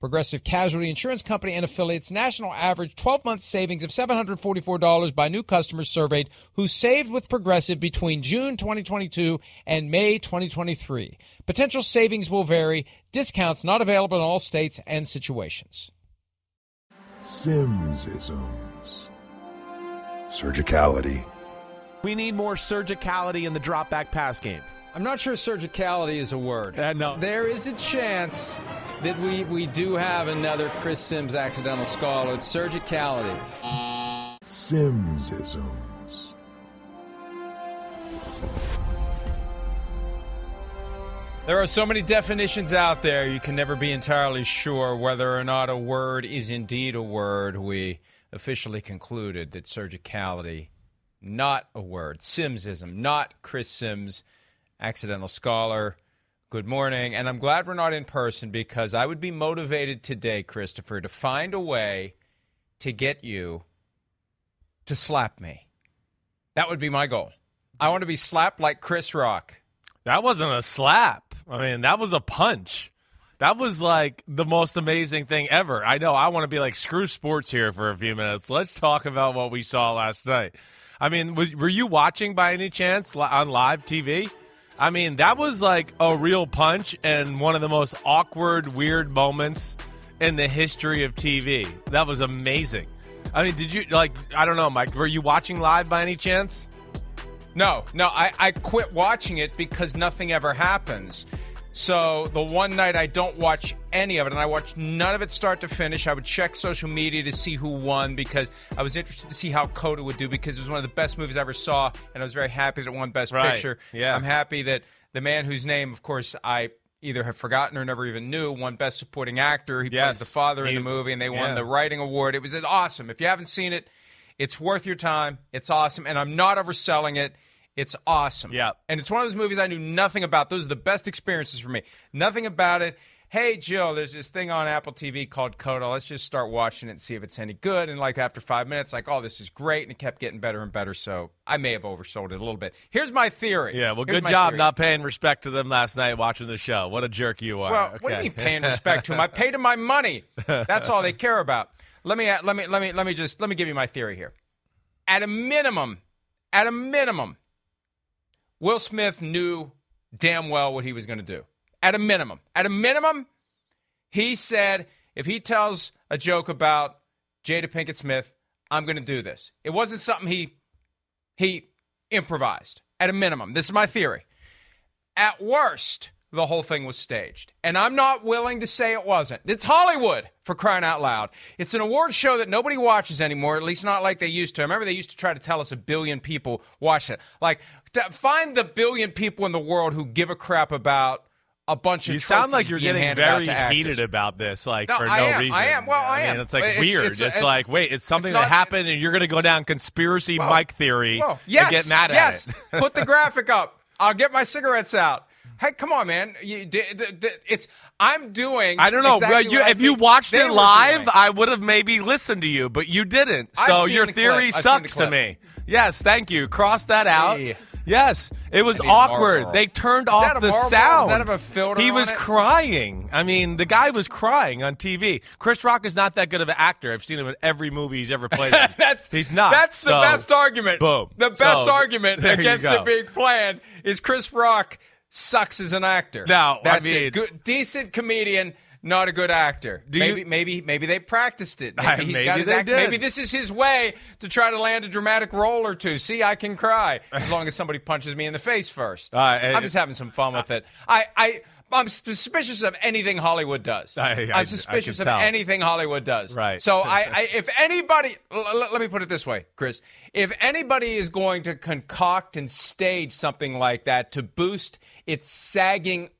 Progressive Casualty Insurance Company and affiliates national average 12 month savings of $744 by new customers surveyed who saved with Progressive between June 2022 and May 2023. Potential savings will vary, discounts not available in all states and situations. Simmsisms. Surgicality. We need more surgicality in the drop back pass game. I'm not sure surgicality is a word. Uh, no. There is a chance that we, we do have another Chris Simms accidental skull. It's surgicality. Simmsisms. There are so many definitions out there, you can never be entirely sure whether or not a word is indeed a word. We officially concluded that surgicality, not a word. Simmsism, not Chris Simms, accidental scholar. Good morning. And I'm glad we're not in person because I would be motivated today, Christopher, to find a way to get you to slap me. That would be my goal. I want to be slapped like Chris Rock. That wasn't a slap. I mean, that was a punch. That was like the most amazing thing ever. I know I want to be like screw sports here for a few minutes. Let's talk about what we saw last night. I mean, was, were you watching by any chance on live TV? I mean, that was like a real punch and one of the most awkward, weird moments in the history of TV. That was amazing. I mean, did you like? I don't know, Mike. Were you watching live by any chance? No, no, I, I quit watching it because nothing ever happens. So the one night I don't watch any of it, and I watch none of it start to finish. I would check social media to see who won because I was interested to see how Coda would do because it was one of the best movies I ever saw, and I was very happy that it won Best Right, Picture. yeah. I'm happy that the man whose name, of course, I either have forgotten or never even knew, won Best Supporting Actor. He Yes. plays the father in the movie, and they won yeah. the writing award. It was awesome. If you haven't seen it, it's worth your time. It's awesome, and I'm not overselling it. It's awesome. Yeah. And it's one of those movies I knew nothing about. Those are the best experiences for me. Nothing about it. Hey, Jill, there's this thing on Apple TV called Coda. Let's just start watching it and see if it's any good. And like after five minutes, like, oh, this is great. And it kept getting better and better. So I may have oversold it a little bit. Here's my theory. Yeah, well, Here's good job theory. not paying respect to them last night watching the show. What a jerk you are. Well, what do you mean paying respect to them? I paid him my money. That's all they care about. Let me let me let me let me just let me give you my theory here. At a minimum, at a minimum, Will Smith knew damn well what he was going to do. At a minimum, at a minimum, he said if he tells a joke about Jada Pinkett Smith, I'm going to do this. It wasn't something he he improvised. At a minimum, this is my theory. At worst, the whole thing was staged. And I'm not willing to say it wasn't. It's Hollywood, for crying out loud. It's an award show that nobody watches anymore, at least not like they used to. I remember they used to try to tell us a billion people watch it. Like, find the billion people in the world who give a crap about a bunch of You sound like you're getting very heated about this, like No, for I no am. reason. I am. Well, I mean, am. It's like It's- weird. it's- It's, it- like, wait, it's something that not- happened, and you're going to go down conspiracy Mike theory Whoa. Yes, and get mad at yes. it. Put the graphic up. I'll get my cigarettes out. Hey, come on, man. You, d- d- d- it's I'm doing. I don't know. exactly Well, you, if you watched it live. I would have maybe listened to you, but you didn't. So your the theory clip. Sucks to me. Yes, thank you. Cross that out. Hey. Yes, it was I a awkward. They turned off the sound. Does that have a filter He was it? crying. I mean, the guy was crying on TV. Chris Rock is not that good of an actor. I've seen him in every movie he's ever played. in. that's he's not. That's the best argument. Boom. The best So, argument against go. the big plan is Chris Rock sucks as an actor. Now, I that's mean- it. Good, decent comedian. Not a good actor. Do maybe, you- maybe, maybe they practiced it. Maybe, I- he's maybe got his they act. did. Maybe this is his way to try to land a dramatic role or two. See, I can cry as long as somebody punches me in the face first. Uh, I'm just having some fun with it. I, I, I'm suspicious of anything Hollywood does. I- am suspicious of anything Hollywood does. Right. So I, I if anybody, l- l- let me put it this way, Chris. If anybody is going to concoct and stage something like that to boost its sagging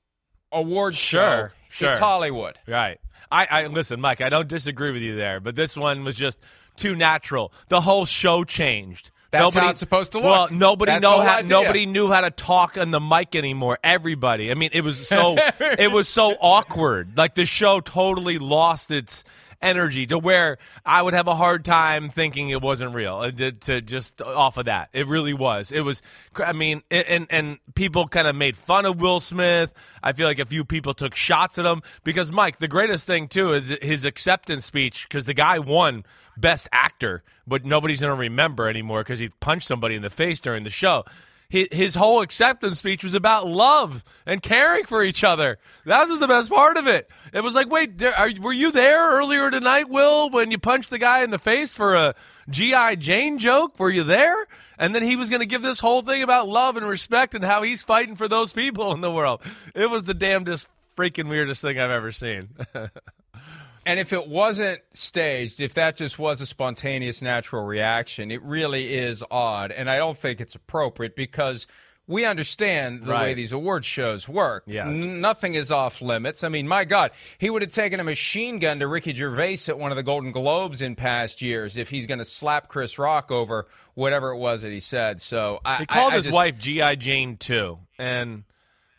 award Sure, show, it's. Hollywood. Right. I, I listen, Mike. I don't disagree with you there, but this one was just too natural. The whole show changed. That's how it's supposed to look. Well, nobody That's know how idea. nobody knew how to talk on the mic anymore. Everybody. I mean, it was so it was so awkward. Like the show totally lost its energy to where I would have a hard time thinking it wasn't real. uh, To, to just off of that, it really was. It was. I mean, and and people kind of made fun of Will Smith. I feel like a few people took shots at him because Mike. The greatest thing too is his acceptance speech because the guy won best actor, but nobody's to remember anymore because he punched somebody in the face during the show. His, whole acceptance speech was about love and caring for each other. That was the best part of it. It was like, wait, are, were you there earlier tonight, Will, when you punched the guy in the face for a GI Jane joke? Were you there? And then he was going to give this whole thing about love and respect and how he's fighting for those people in the world. It was the damnedest, freaking weirdest thing I've ever seen. And if it wasn't staged, if that just was a spontaneous natural reaction, it really is odd. And I don't think it's appropriate because we understand the way these award shows work. Yes. N- nothing is off limits. I mean, my God, he would have taken a machine gun to Ricky Gervais at one of the Golden Globes in past years if he's going to slap Chris Rock over whatever it was that he said. So I He called I- I his just- wife GI Jane too, and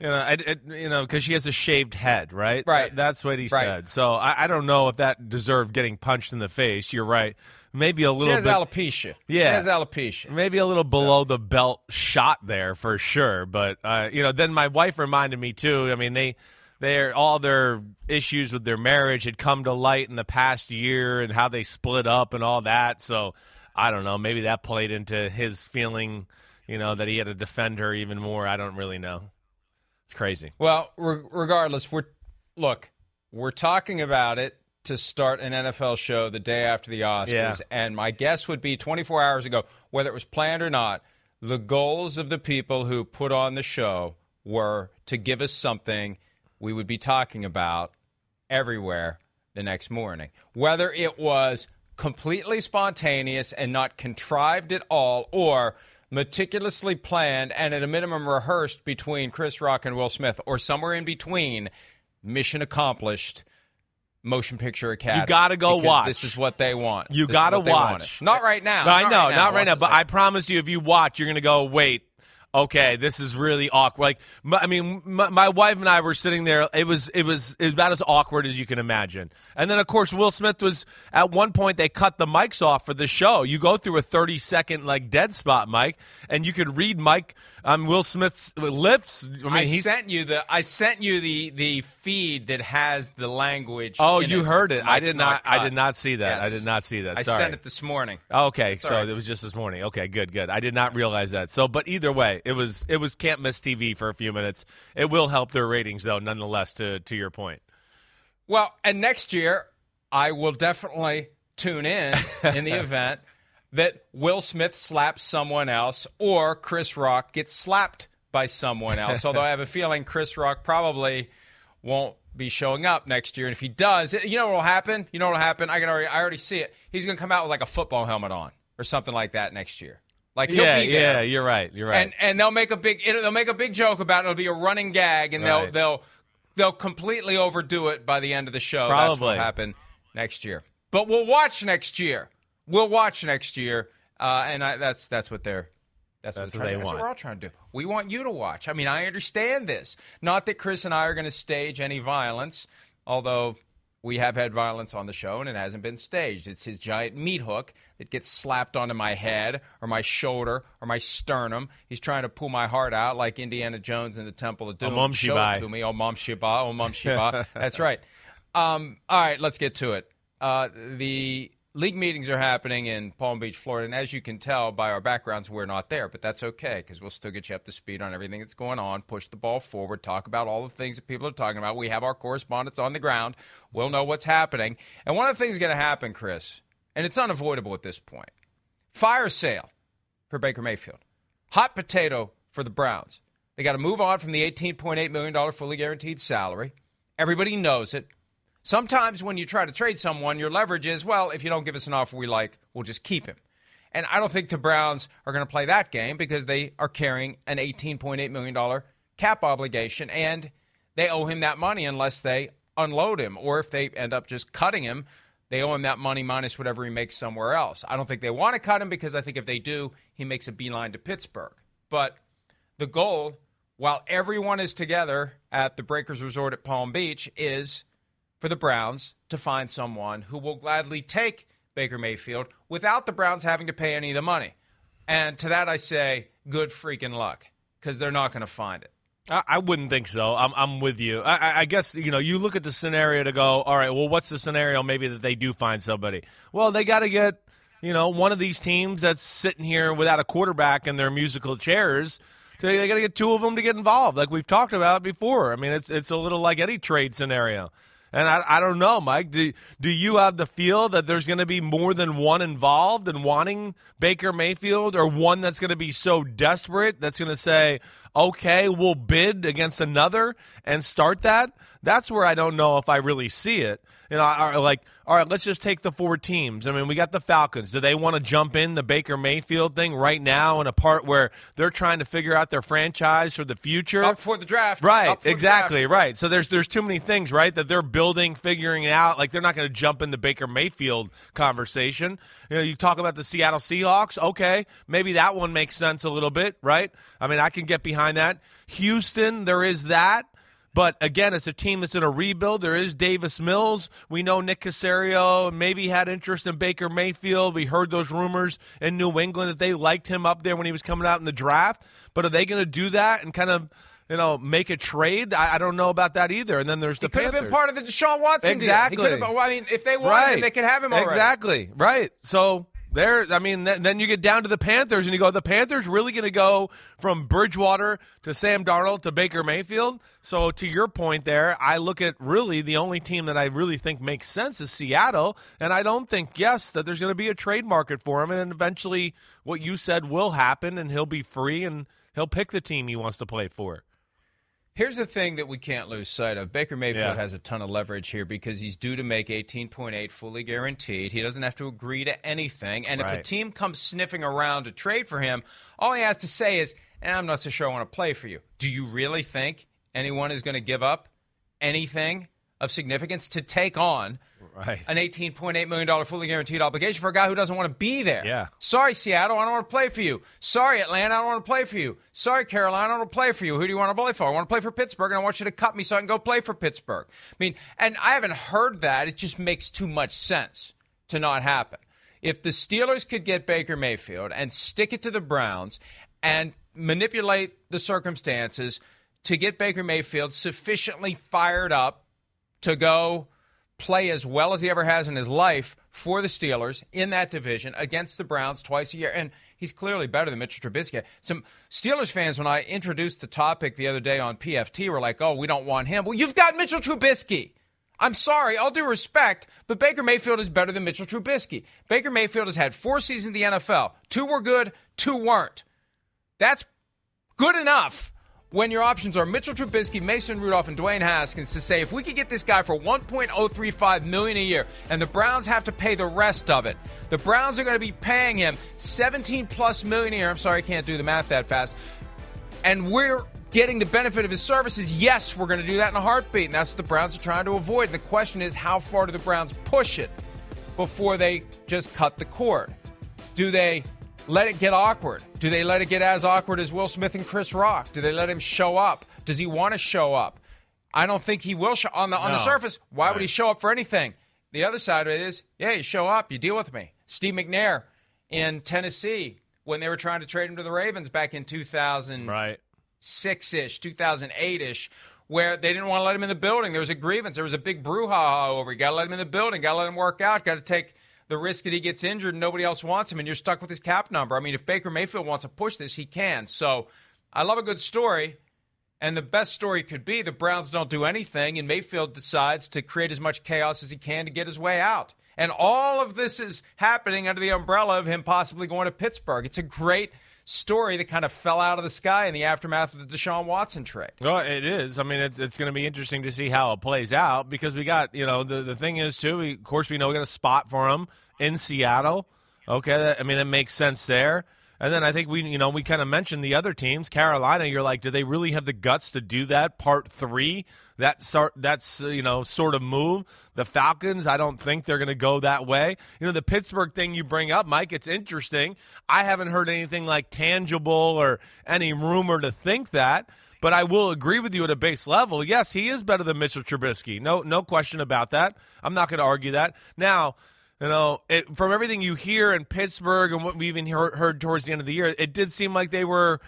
you know, I, I- you know, because she has a shaved head, right? Right. That- that's what he Right. said. So I, I don't know if that deserved getting punched in the face. You're right. Maybe a little. She has bit. alopecia. Yeah. She has alopecia. Maybe a little below the belt shot there for sure, but uh, you know, then my wife reminded me too. I mean, they, they're all their issues with their marriage had come to light in the past year and how they split up and all that. So I don't know. Maybe that played into his feeling, you know, that he had to defend her even more. I don't really know. It's crazy. Well, re- regardless, we're look, we're talking about it to start an NFL show the day after the Oscars, Yeah. and my guess would be 24 hours ago, whether it was planned or not, the goals of the people who put on the show were to give us something we would be talking about everywhere the next morning. Whether it was completely spontaneous and not contrived at all, or meticulously planned and at a minimum rehearsed between Chris Rock and Will Smith, or somewhere in between, mission accomplished. Motion Picture Academy. You gotta go watch. This is what they want. You This gotta watch. Not right now. I know, Not right now. not right now. But. I promise you, if you watch, you're gonna go, wait. Okay, this is really awkward. Like, my, I mean, my, my wife and I were sitting there. It was, it was, it was about as awkward as you can imagine. And then, of course, Will Smith was at one point. They cut the mics off for the show. You go through a 30 second like dead spot, Mike, and you could read Mike, um, Will Smith's lips. I mean, I he's. sent you the I sent you the the feed that has the language. Oh, you it. heard it. I did not. I did not see that. I did not see that. I sent it this morning. Okay, so right. it was just this morning. Okay, good, good. I did not realize that. So, but either way, it was it was can't miss TV for a few minutes. It will help their ratings though, nonetheless. To to your point, Well, and next year I will definitely tune in in the event that Will Smith slaps someone else or Chris Rock gets slapped by someone else. Although I have a feeling Chris Rock probably won't be showing up next year. And if he does, you know what will happen? You know what will happen? I can already I already see it. He's going to come out with like a football helmet on or something like that next year. Like he'll yeah, be there. yeah, you're right. You're right. and and they'll make a big they'll make a big joke about it. It'll be a running gag, and Right. they'll they'll they'll completely overdo it by the end of the show. That's what Probably. happen next year. But we'll watch next year. We'll watch next year, uh, and I, that's that's what they're. That's, That's what, what they trying to- that's want. what we're all trying to do. We want you to watch. I mean, I understand this. Not that Chris and I are going to stage any violence, although We have had violence on the show, and it hasn't been staged. It's his giant meat hook that gets slapped onto my head or my shoulder or my sternum. He's trying to pull my heart out like Indiana Jones in the Temple of Doom. Om Show it to me. Oh, Mom Shiba. Oh, Mom Shiba. That's right. Um, all right, let's get to it. Uh, the league meetings are happening in Palm Beach, Florida, and as you can tell by our backgrounds, we're not there, but that's okay because we'll still get you up to speed on everything that's going on. Push the ball forward, talk about all the things that people are talking about. We have our correspondents on the ground. We'll know what's happening, and one of the things going to happen, Chris, and it's unavoidable at this point: fire sale for Baker Mayfield, hot potato for the Browns. They got to move on from the $18.8 million fully guaranteed salary. Everybody knows it. Sometimes when you try to trade someone, your leverage is, well, if you don't give us an offer we like, we'll just keep him. And I don't think the Browns are going to play that game because they are carrying an $18.8 million cap obligation and they owe him that money unless they unload him. Or if they end up just cutting him, they owe him that money minus whatever he makes somewhere else. I don't think they want to cut him because I think if they do, he makes a beeline to Pittsburgh. But the goal, while everyone is together at the Breakers Resort at Palm Beach, is for the Browns to find someone who will gladly take Baker Mayfield without the Browns having to pay any of the money. And to that I say, good freaking luck, because they're not going to find it. I, I wouldn't think so. I'm, I'm with you. I, I- I guess you know you look at the scenario to go. All right. Well, what's the scenario? Maybe that they do find somebody. Well, they got to get you know one of these teams that's sitting here without a quarterback in their musical chairs. So they got to get two of them to get involved, like we've talked about before. I mean, it's it's a little like any trade scenario. And I, I don't know, Mike. Do do you have the feel that there's going to be more than one involved in wanting Baker Mayfield, or one that's going to be so desperate that's going to say, "Okay, we'll bid against another and start that"? That's where I don't know if I really see it. You know, I, like, all right, let's just take the four teams. I mean, we got the Falcons. Do they want to jump in the Baker Mayfield thing right now in a part where they're trying to figure out their franchise for the future? Up for the draft. Right, Up for the exactly, draft. right. So there's there's too many things, right, that they're building, figuring out. Like they're not going to jump in the Baker Mayfield conversation. You know, you talk about the Seattle Seahawks. Okay, maybe that one makes sense a little bit, right? I mean, I can get behind that. Houston, there is that. But again, it's a team that's in a rebuild. There is Davis Mills. We know Nick Caserio maybe had interest in Baker Mayfield. We heard those rumors in New England that they liked him up there when he was coming out in the draft. But are they going to do that and kind of, you know, make a trade? I, I don't know about that either. And then there's the He could have been part of the Deshaun Watson Exactly. deal. He could have. Well, I mean, if they wanted right. him, they could have him already. Exactly. Right. So there, I mean, th- then you get down to the Panthers, and you go, the Panthers really going to go from Bridgewater to Sam Darnold to Baker Mayfield. So to your point there, I look at really the only team that I really think makes sense is Seattle, and I don't think yes that there's going to be a trade market for him, and eventually what you said will happen, and he'll be free, and he'll pick the team he wants to play for. Here's the thing that we can't lose sight of. Baker Mayfield Yeah. has a ton of leverage here because he's due to make 18.8 fully guaranteed. He doesn't have to agree to anything. And if a team comes sniffing around to trade for him, all he has to say is, eh, I'm not so sure I want to play for you. Do you really think anyone is going to give up anything of significance to take on Right. an $18.8 million fully guaranteed obligation for a guy who doesn't want to be there. Yeah. Sorry, Seattle, I don't want to play for you. Sorry, Atlanta, I don't want to play for you. Sorry, Carolina, I don't want to play for you. Who do you want to play for? I want to play for Pittsburgh, and I want you to cut me so I can go play for Pittsburgh. I mean, and I haven't heard that. It just makes too much sense to not happen. If the Steelers could get Baker Mayfield and stick it to the Browns and manipulate the circumstances to get Baker Mayfield sufficiently fired up to go play as well as he ever has in his life for the Steelers in that division against the Browns twice a year. And he's clearly better than Mitchell Trubisky. Some Steelers fans, when I introduced the topic the other day on PFT, were like, oh, we don't want him. Well, you've got Mitchell Trubisky. I'm sorry, all due respect, but Baker Mayfield is better than Mitchell Trubisky. Baker Mayfield has had four seasons in the NFL. Two were good, two weren't. That's good enough when your options are Mitchell Trubisky, Mason Rudolph, and Dwayne Haskins to say if we could get this guy for 1.035 million a year, and the Browns have to pay the rest of it, the Browns are going to be paying him 17 plus million a year. I'm sorry, I can't do the math that fast. And we're getting the benefit of his services. Yes, we're going to do that in a heartbeat, and that's what the Browns are trying to avoid. The question is, how far do the Browns push it before they just cut the cord? Do they let it get awkward? Do they let it get as awkward as Will Smith and Chris Rock? Do they let him show up? Does he want to show up? I don't think he will show on the on the surface. Why would he show up for anything? The other side of it is, yeah, you show up, you deal with me. Steve McNair in Tennessee when they were trying to trade him to the Ravens back in 2000 Right. six ish, 2008 ish, where they didn't want to let him in the building. There was a grievance. There was a big brouhaha over. You got to let him in the building. Got to let him work out. Got to take the risk that he gets injured and nobody else wants him, and you're stuck with his cap number. I mean, if Baker Mayfield wants to push this, he can. So I love a good story. And the best story could be the Browns don't do anything, and Mayfield decides to create as much chaos as he can to get his way out. And all of this is happening under the umbrella of him possibly going to Pittsburgh. It's a great story that kind of fell out of the sky in the aftermath of the Deshaun Watson trade. Well, it is. I mean, it's it's going to be interesting to see how it plays out because we got you know the the thing is too. We, of course, we know we got a spot for him in Seattle. Okay, that, I mean it makes sense there. And then I think we you know we kind of mentioned the other teams. Carolina, you're like, do they really have the guts to do that? Part three, that sort that's uh, you know sort of move. The Falcons, I don't think they're going to go that way. You know, the Pittsburgh thing you bring up, Mike, it's interesting. I haven't heard anything like tangible or any rumor to think that. But I will agree with you at a base level. Yes, he is better than Mitchell Trubisky. No, no question about that. I'm not going to argue that. Now, you know, it, from everything you hear in Pittsburgh and what we even heard, heard towards the end of the year, it did seem like they were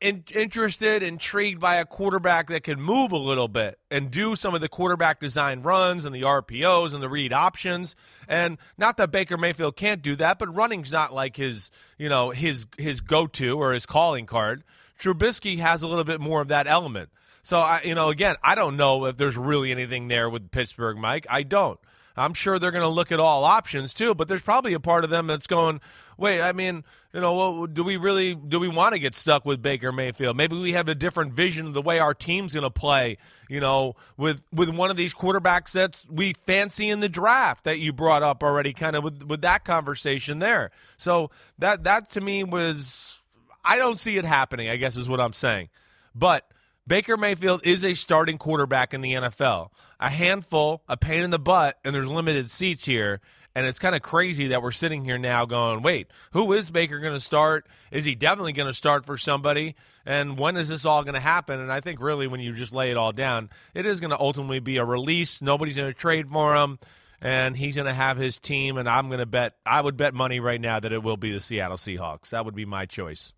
in, interested, intrigued by a quarterback that could move a little bit and do some of the quarterback design runs and the RPOs and the read options. And not that Baker Mayfield can't do that, but running's not like his, you know, his his go to or his calling card. Trubisky has a little bit more of that element. So I, you know, again, I don't know if there's really anything there with Pittsburgh, Mike. I don't. I'm sure they're going to look at all options too, but there's probably a part of them that's going, wait, I mean, you know, do we really do we want to get stuck with Baker Mayfield? Maybe we have a different vision of the way our team's going to play, you know, with with one of these quarterbacks that we fancy in the draft that you brought up already kind of with with that conversation there. So that that to me was I don't see it happening, I guess is what I'm saying. But Baker Mayfield is a starting quarterback in the NFL. A handful, a pain in the butt, and there's limited seats here. And it's kind of crazy that we're sitting here now going, wait, who is Baker going to start? Is he definitely going to start for somebody? And when is this all going to happen? And I think really when you just lay it all down, it is going to ultimately be a release. Nobody's going to trade for him. And he's going to have his team. And I'm going to bet, I would bet money right now that it will be the Seattle Seahawks. That would be my choice.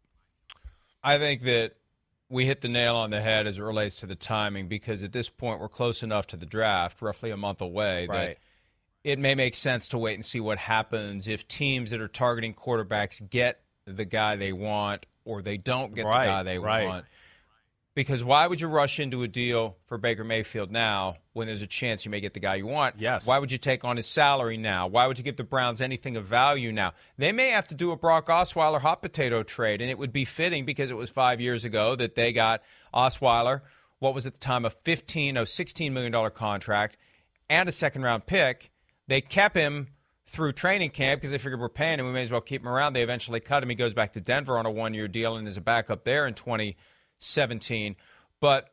I think that we hit the nail on the head as it relates to the timing because at this point we're close enough to the draft, roughly a month away, that it may make sense to wait and see what happens if teams that are targeting quarterbacks get the guy they want or they don't get Right, the guy they right. want. Because why would you rush into a deal for Baker Mayfield now when there's a chance you may get the guy you want? Yes. Why would you take on his salary now? Why would you give the Browns anything of value now? They may have to do a Brock Osweiler hot potato trade, and it would be fitting because it was five years ago that they got Osweiler, what was at the time a 15, oh, $16 million contract, and a second round pick. They kept him through training camp because they figured we're paying him. We may as well keep him around. They eventually cut him. He goes back to Denver on a one year deal and is a backup there in 2017. But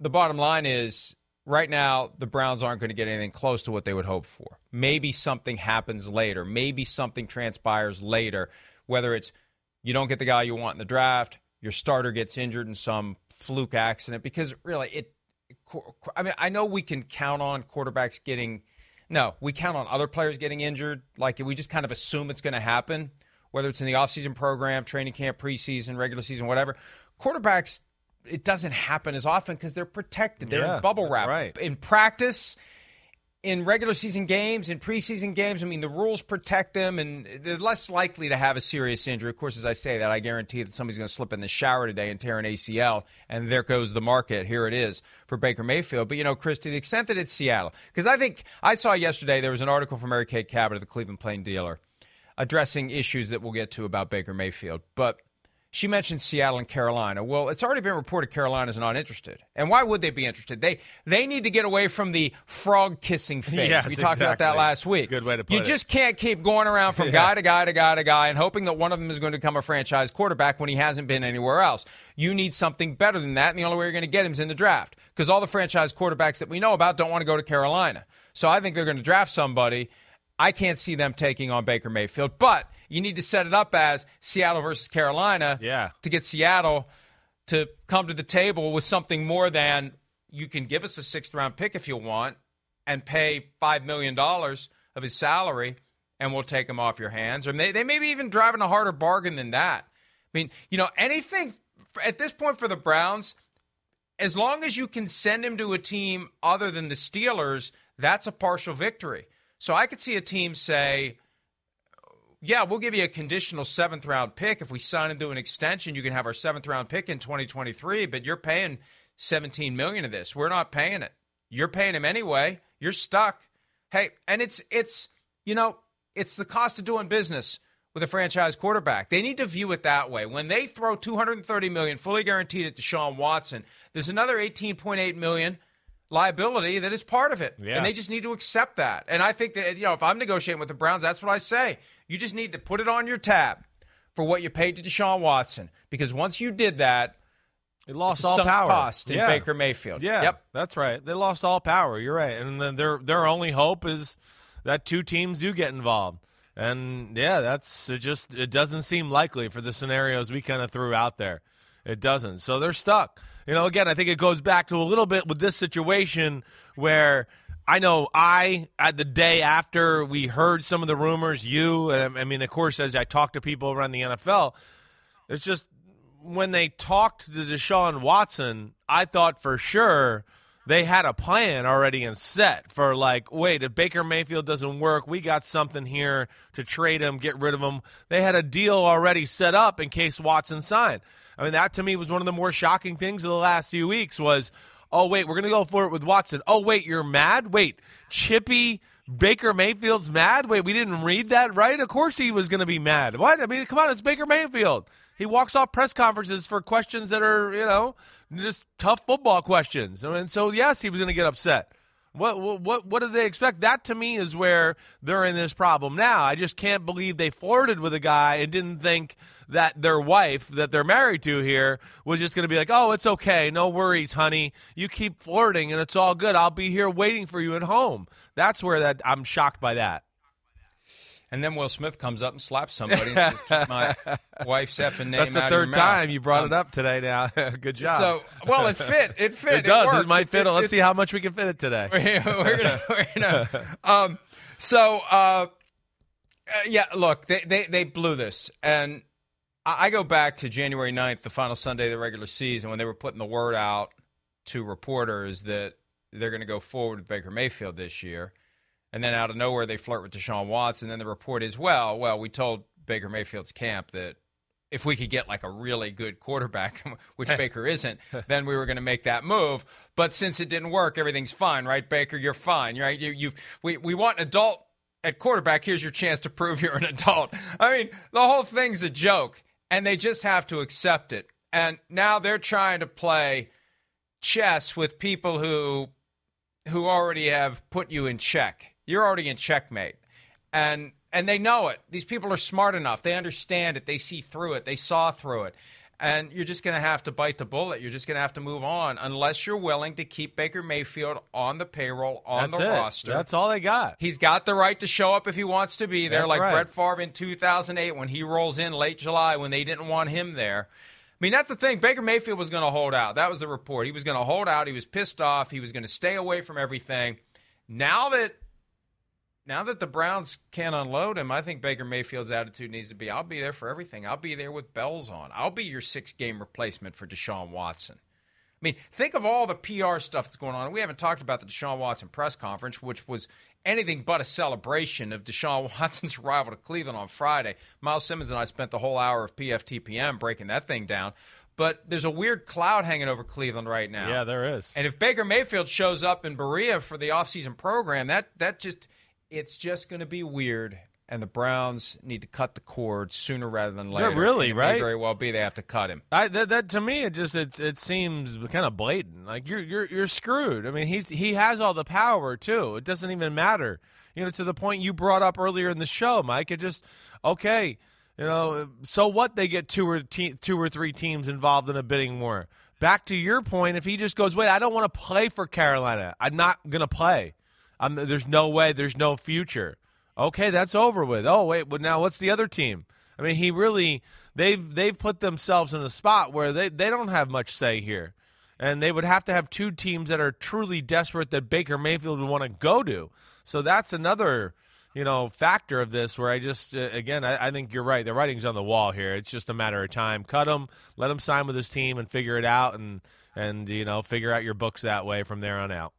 the bottom line is right now the Browns aren't going to get anything close to what they would hope for. Maybe something happens later. Maybe something transpires later, whether it's you don't get the guy you want in the draft, your starter gets injured in some fluke accident because really it I mean I know we can count on quarterbacks getting no, we count on other players getting injured like we just kind of assume it's going to happen whether it's in the offseason program, training camp, preseason, regular season, whatever. Quarterbacks it doesn't happen as often because they're protected. They're Yeah, in bubble wrap. right. In practice, in regular season games, in preseason games, I mean, the rules protect them, and they're less likely to have a serious injury. Of course, as I say that, I guarantee that somebody's going to slip in the shower today and tear an ACL, and there goes the market. Here it is for Baker Mayfield. But, you know, Chris, to the extent that it's Seattle, because I think I saw yesterday there was an article from Mary Kay Cabot of the Cleveland Plain Dealer addressing issues that we'll get to about Baker Mayfield. But she mentioned Seattle and Carolina. Well, it's already been reported Carolina's not interested. And why would they be interested? They they need to get away from the frog kissing phase. Yes, we talked about that last week. Good way to put You it. just can't keep going around from Yeah. guy to guy to guy to guy and hoping that one of them is going to become a franchise quarterback when he hasn't been anywhere else. You need something better than that, and the only way you're going to get him is in the draft. Because all the franchise quarterbacks that we know about don't want to go to Carolina. So I think they're going to draft somebody. I can't see them taking on Baker Mayfield, but you need to set it up as Seattle versus Carolina Yeah. to get Seattle to come to the table with something more than you can give us a sixth round pick if you want and pay $5 million of his salary and we'll take him off your hands. Or they, they may be even driving a harder bargain than that. I mean, you know, anything at this point for the Browns, as long as you can send him to a team other than the Steelers, that's a partial victory. So I could see a team say, yeah, we'll give you a conditional seventh round pick. If we sign him to an extension, you can have our seventh round pick in 2023, but you're paying 17 million of this. We're not paying it. You're paying him anyway. You're stuck. Hey, and it's it's you know, it's the cost of doing business with a franchise quarterback. They need to view it that way. When they throw 230 million fully guaranteed at Deshaun Watson, there's another 18.8 million liability that is part of it. Yeah. And they just need to accept that. And I think that you know, if I'm negotiating with the Browns, that's what I say. You just need to put it on your tab for what you paid to Deshaun Watson because once you did that, it lost all power. cost in yeah. Baker Mayfield. Yeah. Yep. That's right. They lost all power. You're right. And then their their only hope is that two teams do get involved. And yeah, that's it just it doesn't seem likely for the scenarios we kind of threw out there. It doesn't. So they're stuck. You know, again, I think it goes back to a little bit with this situation where I know I, at the day after we heard some of the rumors, you, and I mean, of course, as I talk to people around the NFL, it's just when they talked to Deshaun Watson, I thought for sure they had a plan already in set for like, wait, if Baker Mayfield doesn't work, we got something here to trade him, get rid of him. They had a deal already set up in case Watson signed. I mean, that to me was one of the more shocking things of the last few weeks was, oh wait, we're gonna go for it with Watson. Oh wait, you're mad? Wait, Chippy Baker Mayfield's mad? Wait, we didn't read that right? Of course he was gonna be mad. What? I mean, come on, it's Baker Mayfield. He walks off press conferences for questions that are, you know, just tough football questions. Mean, so yes, he was gonna get upset. What what what did they expect? That to me is where they're in this problem now. I just can't believe they flirted with a guy and didn't think that their wife that they're married to here was just going to be like, "Oh, it's okay. No worries, honey. You keep flirting and it's all good. I'll be here waiting for you at home." That's where that I'm shocked by that. And then Will Smith comes up and slaps somebody and says, "Keep my wife's effing name That's the out of your third mouth." time you brought it Um, up today now. Good job. So, well, it fit. It fit. it does. It, might fit. Let's it- see how much we can fit it today. we're gonna, we're gonna um, so uh, uh, yeah look they, they they blew this and I, I go back to january 9th the final sunday of the regular season when they were putting the word out to reporters that they're going to go forward with baker mayfield this year and then out of nowhere they flirt with deshaun watson and then the report is well well we told baker mayfield's camp that if we could get like a really good quarterback, which Baker isn't, then we were going to make that move. But since it didn't work, everything's fine, right? Baker, you're fine, right? You, you've we we want an adult at quarterback. Here's your chance to prove you're an adult. I mean, the whole thing's a joke, and they just have to accept it. And now they're trying to play chess with people who who already have put you in check. You're already in checkmate. And and they know it. These people are smart enough. They understand it. They see through it. They saw through it. And you're just going to have to bite the bullet. You're just going to have to move on unless you're willing to keep Baker Mayfield on the payroll, on That's the it. roster. That's all they got. He's got the right to show up if he wants to be there, That's like right. Brett Favre in 2008 when he rolls in late July when they didn't want him there. I mean, that's the thing. Baker Mayfield was going to hold out. That was the report. He was going to hold out. He was pissed off. He was going to stay away from everything. Now that now that the Browns can't unload him, I think Baker Mayfield's attitude needs to be I'll be there for everything. I'll be there with bells on. I'll be your six game replacement for Deshaun Watson. I mean, think of all the PR stuff that's going on. We haven't talked about the Deshaun Watson press conference, which was anything but a celebration of Deshaun Watson's arrival to Cleveland on Friday. Myles Simmons and I spent the whole hour of PFTPM breaking that thing down. But there's a weird cloud hanging over Cleveland right now. Yeah, there is. And if Baker Mayfield shows up in Berea for the offseason program, that that just it's just going to be weird. And the Browns need to cut the cord sooner rather than later. really, it may right? very well be they have to cut him. I, that, that to me it just it's it seems kind of blatant. Like you're you're you're screwed. I mean, he's he has all the power too. It doesn't even matter. You know, to the point you brought up earlier in the show, Mike. It just okay. You know, so what? They get two or te- two or three teams involved in a bidding war. Back to your point, if he just goes, wait, I don't want to play for Carolina. I'm not gonna play. I'm, there's no way. There's no future. Okay, that's over with. Oh wait, but now what's the other team? I mean, he really they've they've put themselves in a spot where they, they don't have much say here. and they would have to have two teams that are truly desperate that Baker Mayfield would want to go to. So that's another you know factor of this where I just uh, again I, I, think you're right. The writing's on the wall here. It's just a matter of time. Cut him, let him sign with his team, and figure it out, and and you know figure out your books that way from there on out.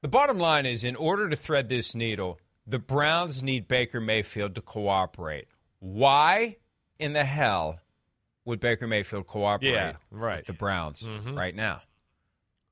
The bottom line is, in order to thread this needle, the Browns need Baker Mayfield to cooperate. Why in the hell would Baker Mayfield cooperate yeah, right. with the Browns mm-hmm. right now?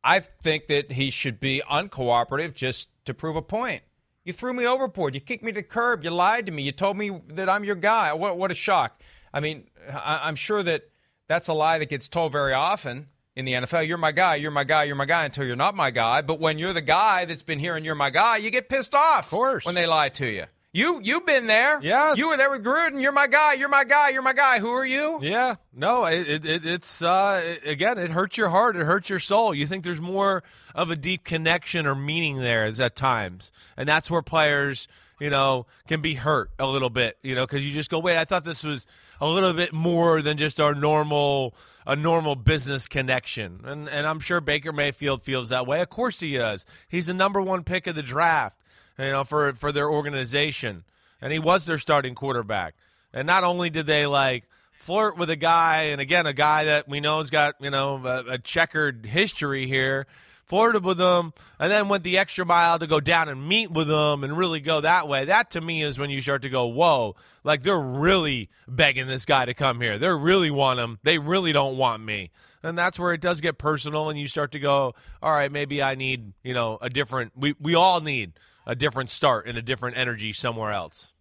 I think that he should be uncooperative just to prove a point. You threw me overboard. You kicked me to the curb. You lied to me. You told me that I'm your guy. What, what a shock. I mean, I, I'm sure that that's a lie that gets told very often in the NFL. You're my guy, you're my guy, you're my guy until you're not my guy. But when you're the guy that's been hearing you're my guy, you get pissed off. Of course. When they lie to you. You you've been there. Yes. You were there with Gruden. You're my guy. You're my guy. You're my guy. Who are you? Yeah. No. It, it it's uh, again. It hurts your heart. It hurts your soul. You think there's more of a deep connection or meaning there at times, and that's where players, you know, can be hurt a little bit. You know, because you just go, wait, I thought this was a little bit more than just our normal a normal business connection. And and I'm sure Baker Mayfield feels that way. Of course he does. He's the number one pick of the draft you know, for for their organization, and he was their starting quarterback. And not only did they like flirt with a guy, and again, a guy that we know has got you know a, a checkered history here, flirted with them, and then went the extra mile to go down and meet with them and really go that way. That to me is when you start to go, whoa, like they're really begging this guy to come here. They really want him. They really don't want me. And that's where it does get personal, and you start to go, all right, maybe I need, you know, a different. We we all need a different start and a different energy somewhere else.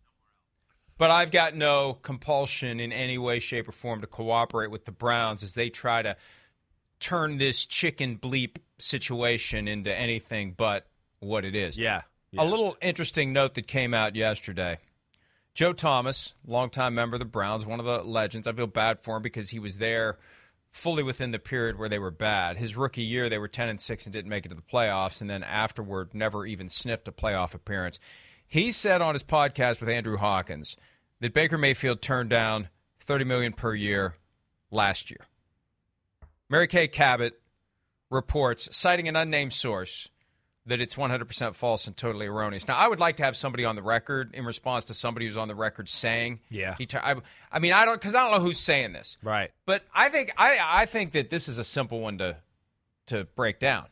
But I've got no compulsion in any way, shape, or form to cooperate with the Browns as they try to turn this chicken bleep situation into anything but what it is. Yeah. yeah. A little interesting note that came out yesterday. Joe Thomas, longtime member of the Browns, one of the legends. I feel bad for him because he was there fully within the period where they were bad. His rookie year, they were 10 and 6 and didn't make it to the playoffs, and then afterward, never even sniffed a playoff appearance. He said on his podcast with Andrew Hawkins that Baker Mayfield turned down 30 million per year last year. Mary Kay Cabot reports, citing an unnamed source, that it's 100% false and totally erroneous. Now, I would like to have somebody on the record in response to somebody who's on the record saying, "Yeah." He I, I mean, I don't because I don't know who's saying this, right? But I think I I think that this is a simple one to to break down.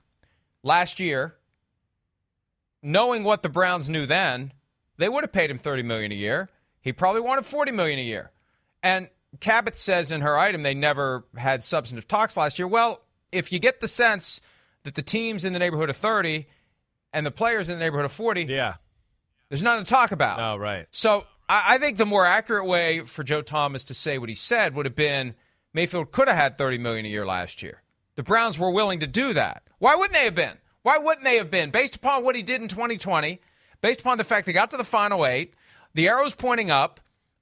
Last year, knowing what the Browns knew then, they would have paid him 30 million a year. He probably wanted 40 million a year. And Cabot says in her item they never had substantive talks last year. Well, if you get the sense that the teams in the neighborhood of 30 and the players in the neighborhood of 40, yeah, there's nothing to talk about. Oh, right. So I, I think the more accurate way for Joe Thomas to say what he said would have been Mayfield could have had 30 million a year last year. The Browns were willing to do that. Why wouldn't they have been? Why wouldn't they have been? Based upon what he did in 2020, based upon the fact they got to the final eight, the arrow's pointing up.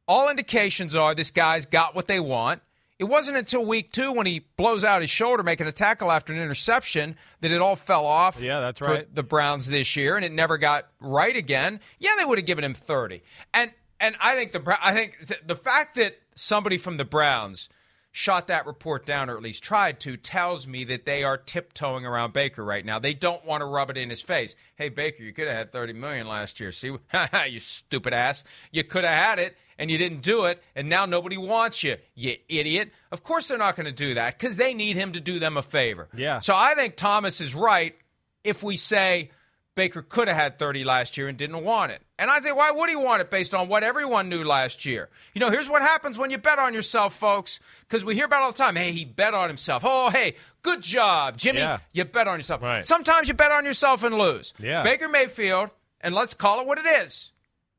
All indications are this guy's got what they want. It wasn't until week two when he blows out his shoulder making a tackle after an interception that it all fell off. Yeah, that's right. the Browns this year, and it never got right again. Yeah, they would have given him thirty. And and I think the I think the fact that somebody from the Browns shot that report down, or at least tried to, tells me that they are tiptoeing around Baker right now. They don't want to rub it in his face. Hey, Baker, you could have had thirty million last year. See, you stupid ass. You could have had it, and you didn't do it, and now nobody wants you, you idiot. Of course they're not going to do that because they need him to do them a favor. Yeah. So I think Thomas is right if we say Baker could have had 30 last year and didn't want it. And I say, why would he want it based on what everyone knew last year? You know, here's what happens when you bet on yourself, folks, because we hear about all the time. Hey, he bet on himself. Oh, hey, good job, Jimmy. Yeah. You bet on yourself. Right. Sometimes you bet on yourself and lose. Yeah. Baker Mayfield, and let's call it what it is.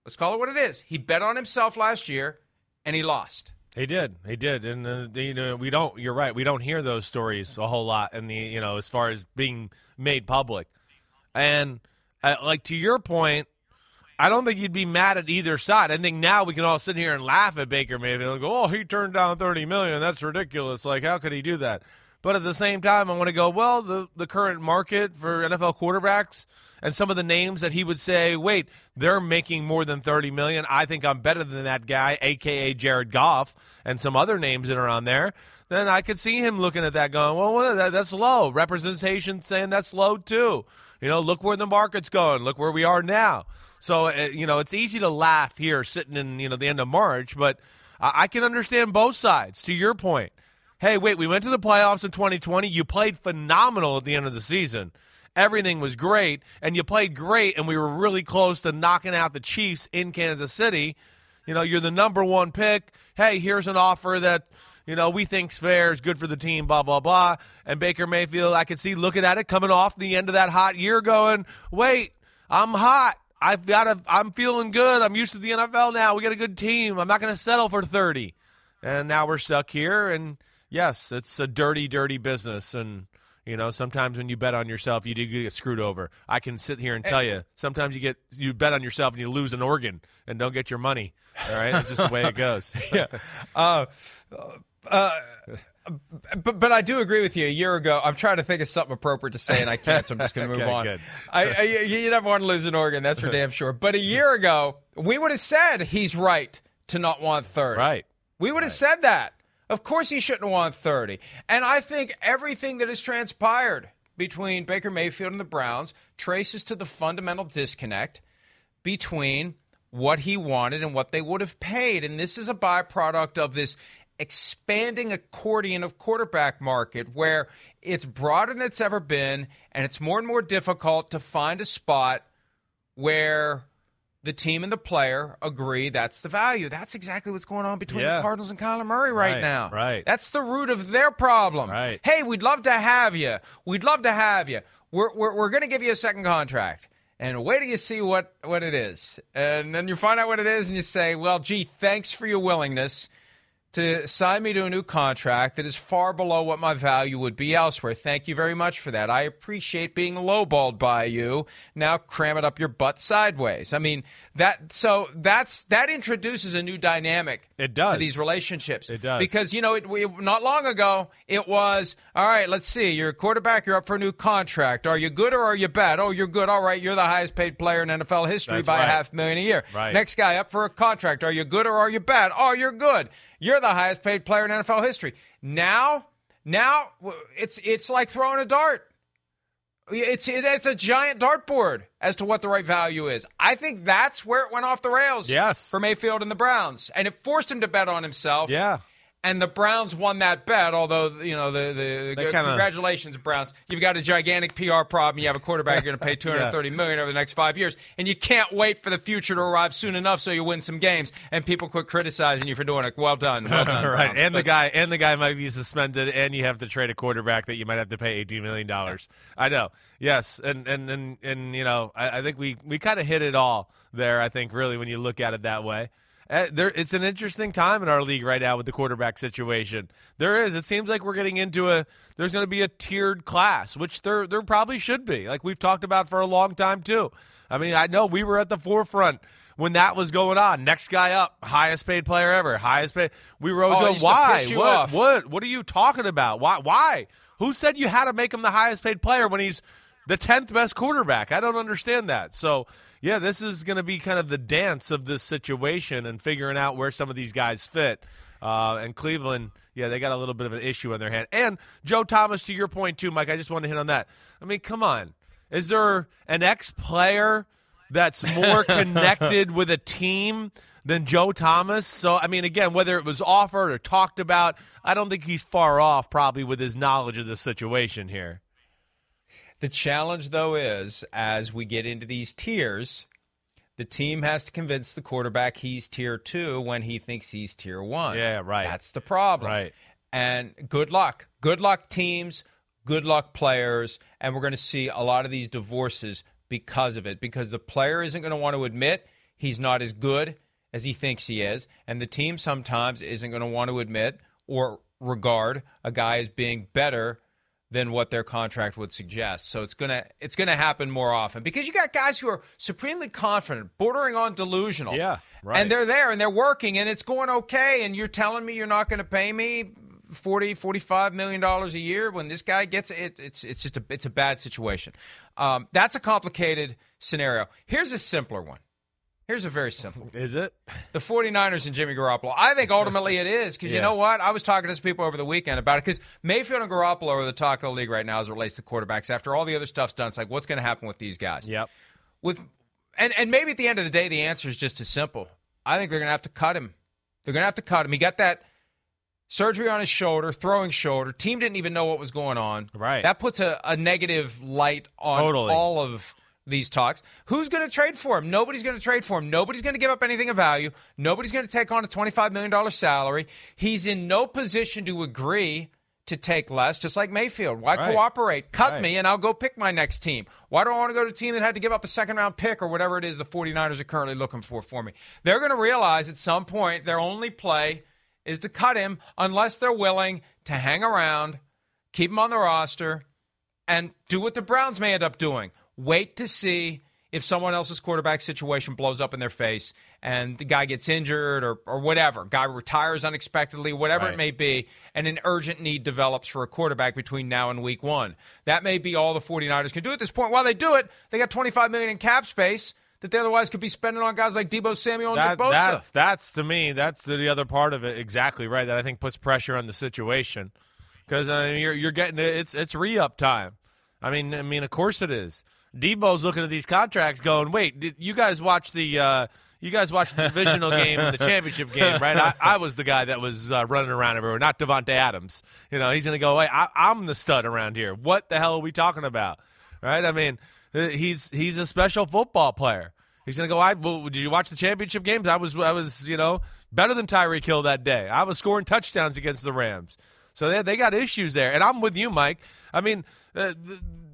Let's call it what it is. He bet on himself last year, and he lost. He did. He did. And uh, you know, we don't. You're right. We don't hear those stories a whole lot. In the you know, as far as being made public, and uh, like to your point, I don't think you'd be mad at either side. I think now we can all sit here and laugh at Baker Mayfield and go, "Oh, he turned down thirty million. That's ridiculous. Like, how could he do that?" But at the same time, I want to go, well, the, the current market for NFL quarterbacks and some of the names that he would say, wait, they're making more than 30 million. I think I'm better than that guy, aka Jared Goff, and some other names that are on there. Then I could see him looking at that going, well, that, that's low. Representation saying that's low too. You know, look where the market's going. Look where we are now. So, uh, you know, it's easy to laugh here sitting in, you know, the end of March, but I, I can understand both sides to your point hey, wait, we went to the playoffs in 2020. You played phenomenal at the end of the season. Everything was great, and you played great, and we were really close to knocking out the Chiefs in Kansas City. You know, you're the number one pick. Hey, here's an offer that, you know, we think's fair, is good for the team, blah, blah, blah. And Baker Mayfield, I could see looking at it coming off the end of that hot year going, wait, I'm hot. I've got a, I'm feeling good. I'm used to the NFL now. We got a good team. I'm not going to settle for 30. And now we're stuck here, and – yes, it's a dirty, dirty business, and you know sometimes when you bet on yourself, you do get screwed over. I can sit here and tell you, sometimes you get you bet on yourself and you lose an organ and don't get your money. All right, it's just the way it goes. yeah. Uh, uh, but but I do agree with you. A year ago, I'm trying to think of something appropriate to say, and I can't, so I'm just going to move okay, on. I, I, you never want to lose an organ, that's for damn sure. But a year ago, we would have said he's right to not want third. Right. We would have right. said that. Of course, he shouldn't want 30. And I think everything that has transpired between Baker Mayfield and the Browns traces to the fundamental disconnect between what he wanted and what they would have paid. And this is a byproduct of this expanding accordion of quarterback market where it's broader than it's ever been and it's more and more difficult to find a spot where the team and the player agree that's the value. That's exactly what's going on between yeah. the Cardinals and Kyler Murray right, right, now. Right. That's the root of their problem. Right. Hey, we'd love to have you. We'd love to have you. We're, we're, we're going to give you a second contract. And wait till you see what, what it is. And then you find out what it is and you say, well, gee, thanks for your willingness to sign me to a new contract that is far below what my value would be elsewhere. Thank you very much for that. I appreciate being lowballed by you. Now cram it up your butt sideways. I mean that. So that's that introduces a new dynamic. It does to these relationships. It does because you know it, we, not long ago it was all right. Let's see. You're a quarterback. You're up for a new contract. Are you good or are you bad? Oh, you're good. All right. You're the highest paid player in NFL history that's by right. a half million a year. Right. Next guy up for a contract. Are you good or are you bad? Oh, you're good. You're the highest paid player in NFL history. Now, now it's it's like throwing a dart. It's it's a giant dartboard as to what the right value is. I think that's where it went off the rails. Yes. for Mayfield and the Browns, and it forced him to bet on himself. Yeah. And the Browns won that bet, although you know the the kinda- congratulations Browns. You've got a gigantic PR problem. You have a quarterback you're going to pay 230 million over the next five years, and you can't wait for the future to arrive soon enough so you win some games and people quit criticizing you for doing it. Well done, well done, right. Browns. And the guy and the guy might be suspended, and you have to trade a quarterback that you might have to pay eighteen million dollars. I know. Yes, and and and and you know, I, I think we we kind of hit it all there. I think really when you look at it that way. Uh, there, it's an interesting time in our league right now with the quarterback situation. There is. It seems like we're getting into a. There's going to be a tiered class, which there there probably should be, like we've talked about for a long time too. I mean, I know we were at the forefront when that was going on. Next guy up, highest paid player ever, highest paid. We rose Oh, to why? What? off. What? What are you talking about? Why? Why? Who said you had to make him the highest paid player when he's the tenth best quarterback? I don't understand that. So yeah, this is going to be kind of the dance of this situation and figuring out where some of these guys fit. Uh, and Cleveland, yeah, they got a little bit of an issue on their hand. And Joe Thomas, to your point too, Mike. I just want to hit on that. I mean, come on, is there an ex player that's more connected with a team? Than Joe Thomas. So, I mean, again, whether it was offered or talked about, I don't think he's far off probably with his knowledge of the situation here. The challenge, though, is as we get into these tiers, the team has to convince the quarterback he's tier two when he thinks he's tier one. Yeah, right. That's the problem. Right. And good luck. Good luck, teams. Good luck, players. And we're going to see a lot of these divorces because of it, because the player isn't going to want to admit he's not as good as he thinks he is. And the team sometimes isn't going to want to admit or regard a guy as being better than what their contract would suggest. So it's gonna it's gonna happen more often because you got guys who are supremely confident, bordering on delusional. Yeah, right. And they're there and they're working and it's going okay. And you're telling me you're not going to pay me 40 45 million dollars a year when this guy gets it it's it's just a it's a bad situation um, that's a complicated scenario here's a simpler one here's a very simple. Is it? the 49ers and Jimmy Garoppolo I think ultimately it is because you know what I was talking to some people over the weekend about it because Mayfield and Garoppolo are the talk of the league right now as it relates to quarterbacks after all the other stuff's done it's like what's going to happen with these guys Yep. with and and maybe at the end of the day the answer is just as simple. I think they're going to have to cut him. They're going to have to cut him. He got that surgery on his shoulder, throwing shoulder. Team didn't even know what was going on. Right. That puts a, a negative light on Totally. all of these talks. Who's going to trade for him? Nobody's going to trade for him. Nobody's going to give up anything of value. Nobody's going to take on a $25 million salary. He's in no position to agree to take less, just like Mayfield. Why Right. cooperate? Cut Right. me and I'll go pick my next team. Why do I want to go to a team that had to give up a second round pick or whatever it is the 49ers are currently looking for for me? They're going to realize at some point their only play is to cut him unless they're willing to hang around, keep him on the roster, and do what the Browns may end up doing. Wait to see if someone else's quarterback situation blows up in their face and the guy gets injured or, or whatever, guy retires unexpectedly, whatever Right. it may be, and an urgent need develops for a quarterback between now and week one. That may be all the 49ers can do at this point. While they do it, they got 25 million in cap space that they otherwise could be spending on guys like Deebo Samuel and That, Nick Bosa. that's that's to me that's the other part of it exactly right that I think puts pressure on the situation because uh, you're you're getting it's it's re up time. I mean I mean of course it is. Deebo's looking at these contracts going, wait, did you guys watch the uh, you guys watched the divisional game and the championship game, right? I, I was the guy that was uh, running around everywhere, not Davante Adams. You know, he's going to go, wait, I, I'm the stud around here. What the hell are we talking about, right? I mean, uh, he's he's a special football player. He's gonna go. I well, did you watch the championship games? I was I was you know better than Tyreek Hill that day. I was scoring touchdowns against the Rams. So they they got issues there, and I'm with you, Mike. I mean, uh,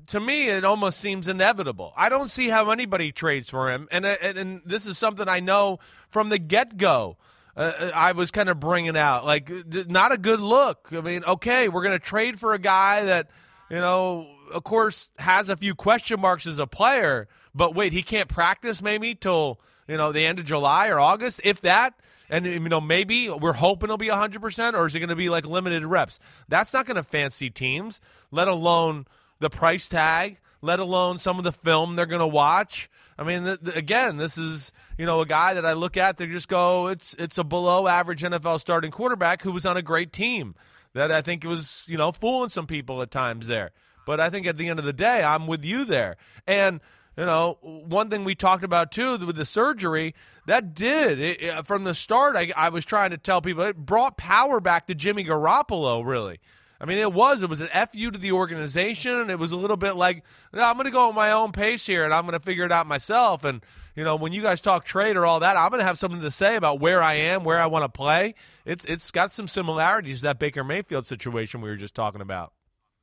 to me, it almost seems inevitable. I don't see how anybody trades for him, and uh, and, and this is something I know from the get go. Uh, I was kind of bringing out like not a good look. I mean, okay, we're going to trade for a guy that you know, of course, has a few question marks as a player, but wait, he can't practice maybe till you know the end of July or August, if that. And you know, maybe we're hoping he'll be 100%, or is it going to be like limited reps? That's not going to fancy teams, let alone the price tag, let alone some of the film they're going to watch. I mean, th- th- again, this is you know a guy that I look at. They just go, it's it's a below average NFL starting quarterback who was on a great team that I think was you know fooling some people at times there. But I think at the end of the day, I'm with you there. And you know, one thing we talked about too with the surgery that did it, from the start. I, I was trying to tell people it brought power back to Jimmy Garoppolo. Really, I mean, it was it was an fu to the organization, and it was a little bit like "No, I'm going to go at my own pace here, and I'm going to figure it out myself. And you know, when you guys talk trade or all that, I'm going to have something to say about where I am, where I want to play. It's it's got some similarities to that Baker Mayfield situation we were just talking about.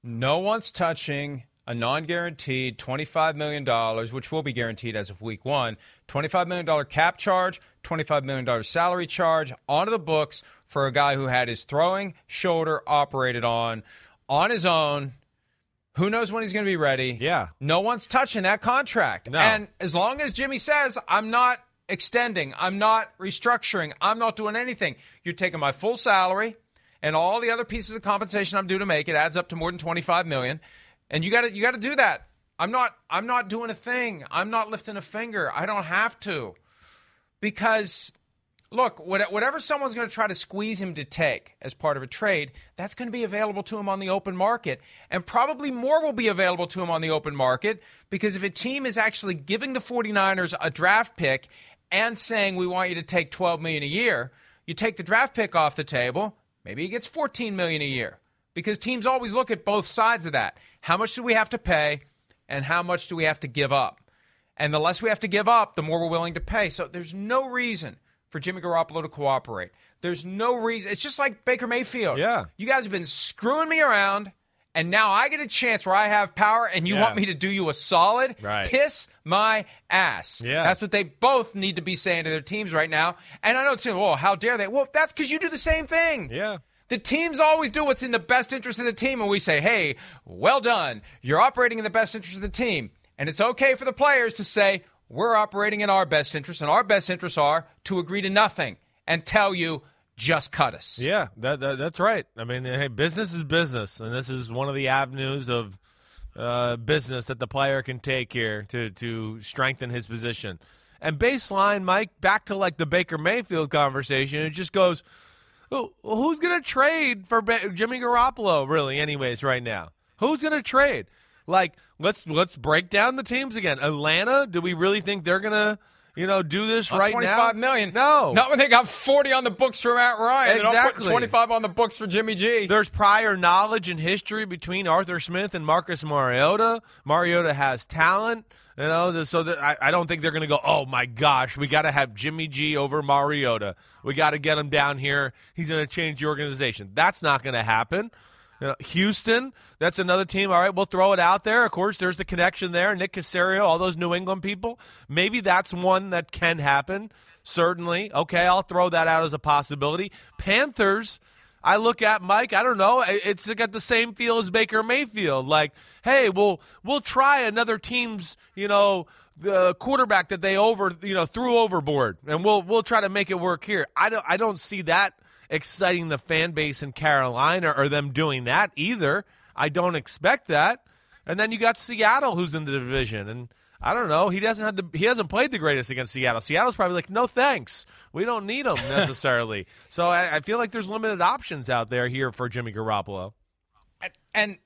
No one's touching a non guaranteed $25 million, which will be guaranteed as of week one, $25 million cap charge, $25 million salary charge onto the books for a guy who had his throwing shoulder operated on on his own. Who knows when he's going to be ready? Yeah. No one's touching that contract. No. And as long as Jimmy says, I'm not extending, I'm not restructuring, I'm not doing anything, you're taking my full salary and all the other pieces of compensation I'm due to make, it adds up to more than 25 million. And you got to you got to do that. I'm not I'm not doing a thing. I'm not lifting a finger. I don't have to. Because look, whatever someone's going to try to squeeze him to take as part of a trade, that's going to be available to him on the open market. And probably more will be available to him on the open market because if a team is actually giving the 49ers a draft pick and saying we want you to take 12 million a year, you take the draft pick off the table, maybe he gets 14 million a year. Because teams always look at both sides of that. How much do we have to pay and how much do we have to give up? And the less we have to give up, the more we're willing to pay. So there's no reason for Jimmy Garoppolo to cooperate. There's no reason. It's just like Baker Mayfield. Yeah. You guys have been screwing me around, and now I get a chance where I have power, and you Yeah. want me to do you a solid? Right. Kiss my ass. Yeah. That's what they both need to be saying to their teams right now. And I know, too, well, how dare they? Well, that's because you do the same thing. Yeah. The teams always do what's in the best interest of the team, and we say, hey, well done. You're operating in the best interest of the team. And it's okay for the players to say, we're operating in our best interest, and our best interests are to agree to nothing and tell you, just cut us. Yeah, that, that that's right. I mean, hey, business is business, and this is one of the avenues of uh, business that the player can take here to to strengthen his position. And baseline, Mike, back to like the Baker Mayfield conversation. It just goes, who, who's going to trade for ba- Jimmy Garoppolo? Really, anyways, right now, who's going to trade? Like, let's let's break down the teams again. Atlanta, do we really think they're going to? you know, do this Not right Twenty-five now? million. No, Not when they got 40 on the books for Matt Ryan. And I'll put Exactly. 25 on the books for Jimmy G. There's prior knowledge and history between Arthur Smith and Marcus Mariota. Mariota has talent, you know, so that I, I don't think they're going to go. Oh my gosh, we got to have Jimmy G over Mariota. We got to get him down here. He's going to change the organization. That's not going to happen. You know, Houston, that's another team. All right, we'll throw it out there. Of course, there's the connection there. Nick Caserio, all those New England people. Maybe that's one that can happen. Certainly. Okay, I'll throw that out as a possibility. Panthers, I look at Mike. I don't know. It's got the same feel as Baker Mayfield. Like, hey, we'll we'll try another team's, you know, the quarterback that they over, you know, threw overboard, and we'll we'll try to make it work here. I don't I don't see that exciting the fan base in Carolina or them doing that either. I don't expect that. And then you got Seattle, who's in the division, and I don't know. He doesn't have the he hasn't played the greatest against Seattle. Seattle's probably like, no thanks, we don't need him necessarily. so I, I feel like there's limited options out there here for Jimmy Garoppolo. and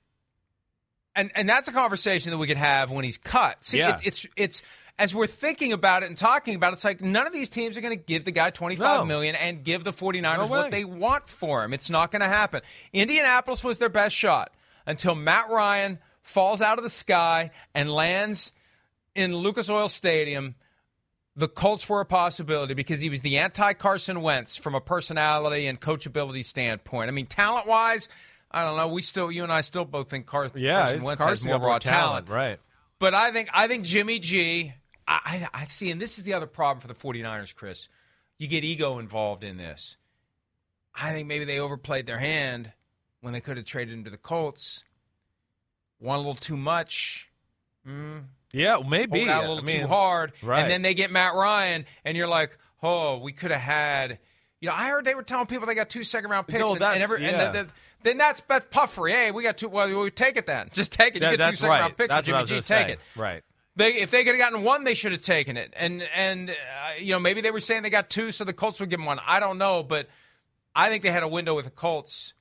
and and that's a conversation that we could have when he's cut. See, Yeah. it, it's it's as we're thinking about it and talking about it, it's like none of these teams are going to give the guy twenty five No. million and give the 49ers No what they want for him. It's not going to happen. Indianapolis was their best shot until Matt Ryan falls out of the sky and lands in Lucas Oil Stadium. The Colts were a possibility because he was the anti Carson Wentz from a personality and coachability standpoint. I mean, talent wise, I don't know. We still, you and I still both think Car- Carson Wentz has more raw talent. right? But I think I think Jimmy G. I, I, see, and this is the other problem for the 49ers, Chris. You get ego involved in this. I think maybe they overplayed their hand when they could have traded him to the Colts. One a little too much. Mm, Yeah, maybe pulled out a little I mean, too hard, right. and then they get Matt Ryan, and you're like, oh, we could have had. You know, I heard they were telling people they got two second round picks, No, and, and, every, yeah. and the, the, then that's Beth puffery. Hey, we got two. Well, we take it then. Just take it. Yeah, you get two second right. round picks, That's Jimmy G, take say. it. Right. They, if they could have gotten one, they should have taken it. And and uh, you know maybe they were saying they got two, so the Colts would give them one. I don't know, but I think they had a window with the Colts,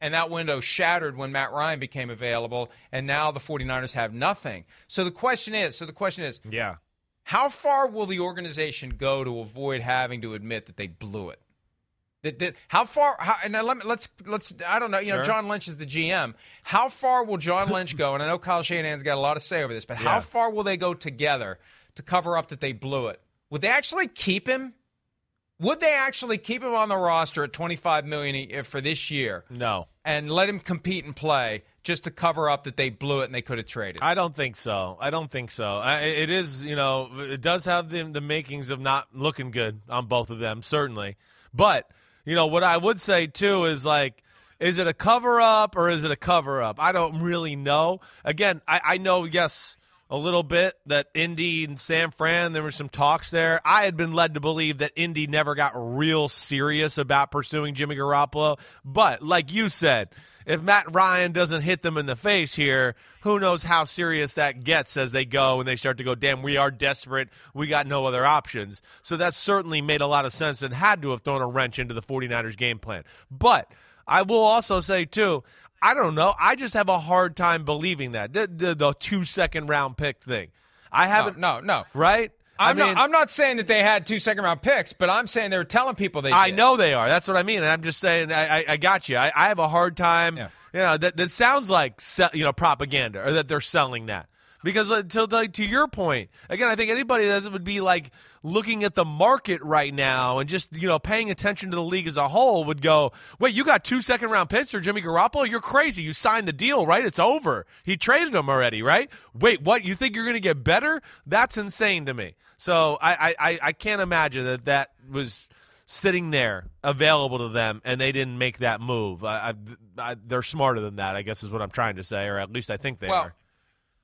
and that window shattered when Matt Ryan became available, and now the 49ers have nothing. So the question is, so the question is, Yeah. how far will the organization go to avoid having to admit that they blew it? That, that how far? How, and now let me, let's let's. I don't know. You know, John Lynch is the GM. How far will John Lynch go? And I know Kyle Shanahan's got a lot to say over this, but how Yeah. far will they go together to cover up that they blew it? Would they actually keep him? Would they actually keep him on the roster at twenty five million for this year No. and let him compete and play just to cover up that they blew it and they could have traded? I don't think so. I don't think so. I, it is, you know, it does have the the makings of not looking good on both of them, certainly. But you know what I would say too is like, is it a cover up or is it a cover up? I don't really know. Again, I, I know yes. A little bit that Indy and San Fran, there were some talks there. I had been led to believe that Indy never got real serious about pursuing Jimmy Garoppolo. But like you said, if Matt Ryan doesn't hit them in the face here, who knows how serious that gets as they go and they start to go, damn, we are desperate. We got no other options. So that certainly made a lot of sense and had to have thrown a wrench into the 49ers game plan. But I will also say, too, I don't know. I just have a hard time believing that. The, the, the two second round pick thing. I haven't, no, no. right? I'm I mean, not. I'm not saying that they had two second round picks, but I'm saying they were telling people they. I did. know they are. That's what I mean. And I'm just saying, I, I, I got you. I, I have a hard time. Yeah. You know, that, that sounds like you know propaganda or that they're selling that. Because to like, to your point, again, I think anybody that would be like looking at the market right now and just you know paying attention to the league as a whole would go, wait, you got two second round picks for Jimmy Garoppolo? You're crazy. You signed the deal, right? It's over. He traded him already, right? Wait, what? You think you're going to get better? That's insane to me. So I, I, I- I can't imagine that that was sitting there available to them and they didn't make that move. I, I, I, they're smarter than that, I guess, is what I'm trying to say, or at least I think they Well, are.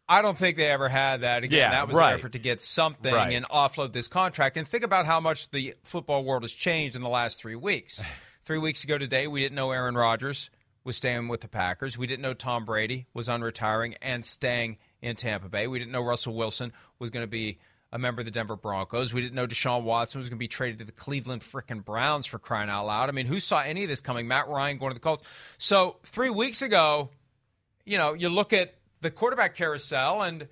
I don't think they ever had that. Again, Yeah, that was right. an effort to get something Right. and offload this contract. And think about how much the football world has changed in the last three weeks. Three weeks ago today, we didn't know Aaron Rodgers was staying with the Packers. We didn't know Tom Brady was unretiring and staying in Tampa Bay. We didn't know Russell Wilson was going to be a member of the Denver Broncos. We didn't know Deshaun Watson was going to be traded to the Cleveland frickin' Browns for crying out loud. I mean, who saw any of this coming? Matt Ryan going to the Colts. So three weeks ago, you know, you look at the quarterback carousel and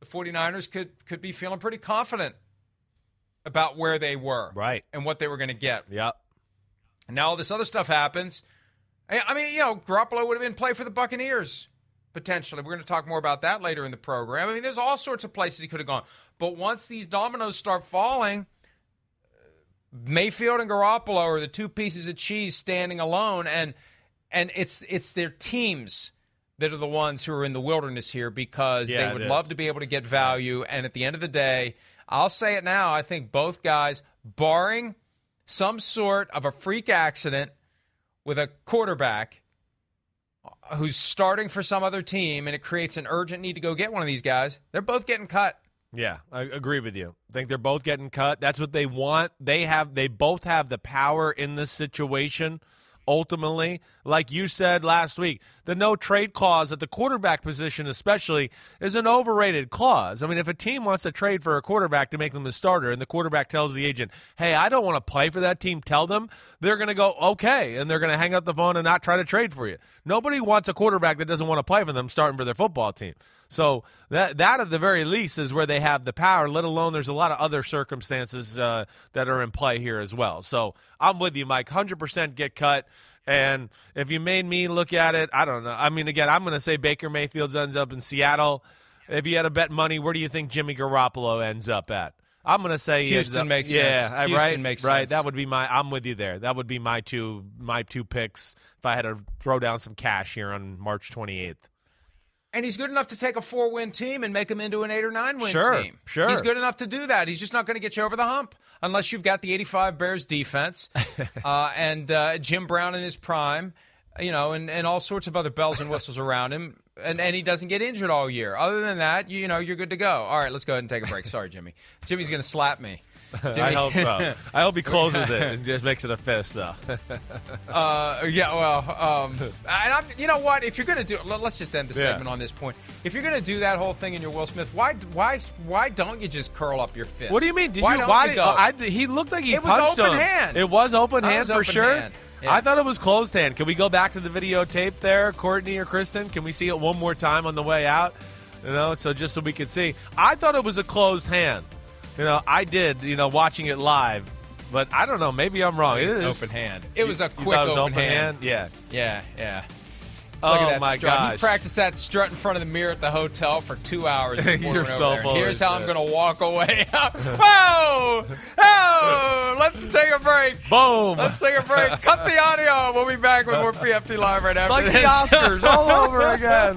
the 49ers could could be feeling pretty confident about where they were. Right. And what they were going to get. Yep. And now all this other stuff happens. I I mean, you know, Garoppolo would have been play for the Buccaneers potentially. We're going to talk more about that later in the program. I mean, there's all sorts of places he could have gone. But once these dominoes start falling, Mayfield and Garoppolo are the two pieces of cheese standing alone, and and it's it's their teams that are the ones who are in the wilderness here because Yeah, they would love to be able to get value. And at the end of the day, I'll say it now. I think both guys, barring some sort of a freak accident with a quarterback who's starting for some other team and it creates an urgent need to go get one of these guys, they're both getting cut. Yeah, I agree with you. I think they're both getting cut. That's what they want. They have they both have the power in this situation. Ultimately, like you said last week, the no trade clause at the quarterback position, especially, is an overrated clause. I mean, if a team wants to trade for a quarterback to make them the starter, and the quarterback tells the agent, "Hey, I don't want to play for that team," tell them they're going to go okay, and they're going to hang up the phone and not try to trade for you. Nobody wants a quarterback that doesn't want to play for them starting for their football team. So that that at the very least is where they have the power. Let alone there's a lot of other circumstances uh, that are in play here as well. So I'm with you, Mike. Hundred percent get cut. And if you made me look at it, I don't know. I mean, again, I'm going to say Baker Mayfield ends up in Seattle. If you had to bet money, where do you think Jimmy Garoppolo ends up at? I'm going to say Houston up- makes yeah, sense. Houston right, makes right. sense. That would be my. I'm with you there. That would be my two my two picks if I had to throw down some cash here on March 28th. And he's good enough to take a four win team and make them into an eight or nine win Sure, team. sure. He's good enough to do that. He's just not going to get you over the hump unless you've got the 85 Bears defense uh, and uh, Jim Brown in his prime, you know, and, and all sorts of other bells and whistles around him. And, and he doesn't get injured all year. Other than that, you, you know, you're good to go. All right, let's go ahead and take a break. Sorry, Jimmy. Jimmy's going to slap me. I hope so. I hope he closes it and just makes it a fist, though. Uh, yeah, well, um, and I'm, you know what? If you're going to do, let- let's just end the Yeah. segment on this point. If you're going to do that whole thing in your Will Smith, why, why, why don't you just curl up your fist? What do you mean? Did why you? Don't why you did. I, he looked like he It was open him. hand. It was open I hand was for open sure. hand. Yeah. I thought it was closed hand. Can we go back to the videotape there, Courtney or Kristen? Can we see it one more time on the way out? You know, so just so we could see. I thought it was a closed hand. You know, I did. You know, watching it live, but I don't know. Maybe I'm wrong. It it's is open hand. It was a quick was open, open hand. Yeah. Yeah, yeah. Oh Look at that my strut. He practiced that strut in front of the mirror at the hotel for two hours. You're so full Here's how I'm going to walk away. oh, oh! Let's take a break. Boom. Let's take a break. Cut the audio. We'll be back with more PFT Live right after like this. the Oscars all over again.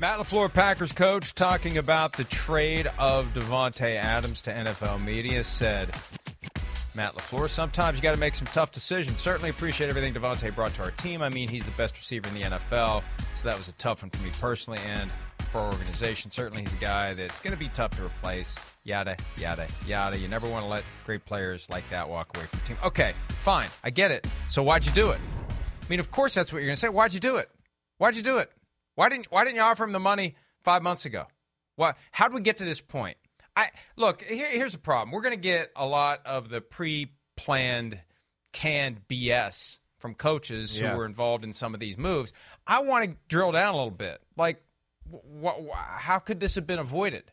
Matt LaFleur, Packers coach, talking about the trade of Davante Adams to NFL media, said, Matt LaFleur, sometimes you got to make some tough decisions. Certainly appreciate everything Davante brought to our team. I mean, he's the best receiver in the NFL, so that was a tough one for me personally and for our organization. Certainly he's a guy that's going to be tough to replace. Yada, yada, yada. You never want to let great players like that walk away from the team. Okay, fine. I get it. So why'd you do it? I mean, of course that's what you're going to say. Why'd you do it? Why'd you do it? Why didn't Why didn't you offer him the money five months ago? Why? How did we get to this point? I look. Here, here's the problem. We're going to get a lot of the pre-planned, canned BS from coaches Yeah. who were involved in some of these moves. I want to drill down a little bit. Like, wh- wh- how could this have been avoided?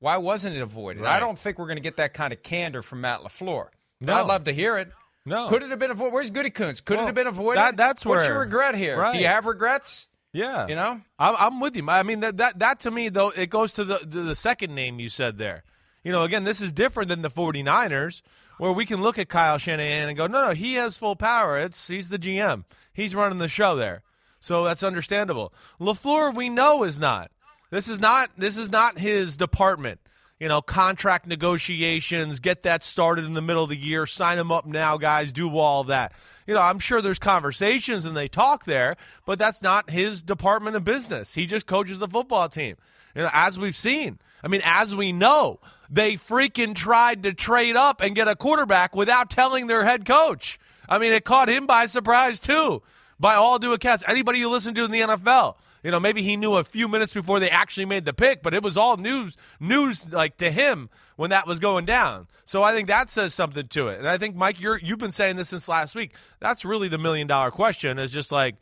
Why wasn't it avoided? I don't think we're going to get that kind of candor from Matt LaFleur. No. I'd love to hear it. No. Could it have been avoided? Where's Gutekunst? Could it have been avoided? that- that's What's your regret here? Do you have regrets? Yeah, You know? I'm, I'm with you. I mean, that, that that to me though, it goes to the to the second name you said there. you know, again, this is different than the 49ers where we can look at Kyle Shanahan and go, no, no, he has full power. It's he's the GM. He's running the show there. So that's understandable. LaFleur, we know is not. This is not this is not his department. You know, contract negotiations, get that started in the middle of the year, sign them up now, guys, do all that. You know, I'm sure there's conversations and they talk there, but that's not his department of business. He just coaches the football team. You know, as we've seen. I mean, as we know, they freaking tried to trade up and get a quarterback without telling their head coach. I mean, it caught him by surprise too. By all due accounts, anybody you listen to in the NFL, you know, maybe he knew a few minutes before they actually made the pick, but it was all news news like to him when that was going down. So I think that says something to it. And I think Mike, you're you've been saying this since last week. That's really the million dollar question. Is just like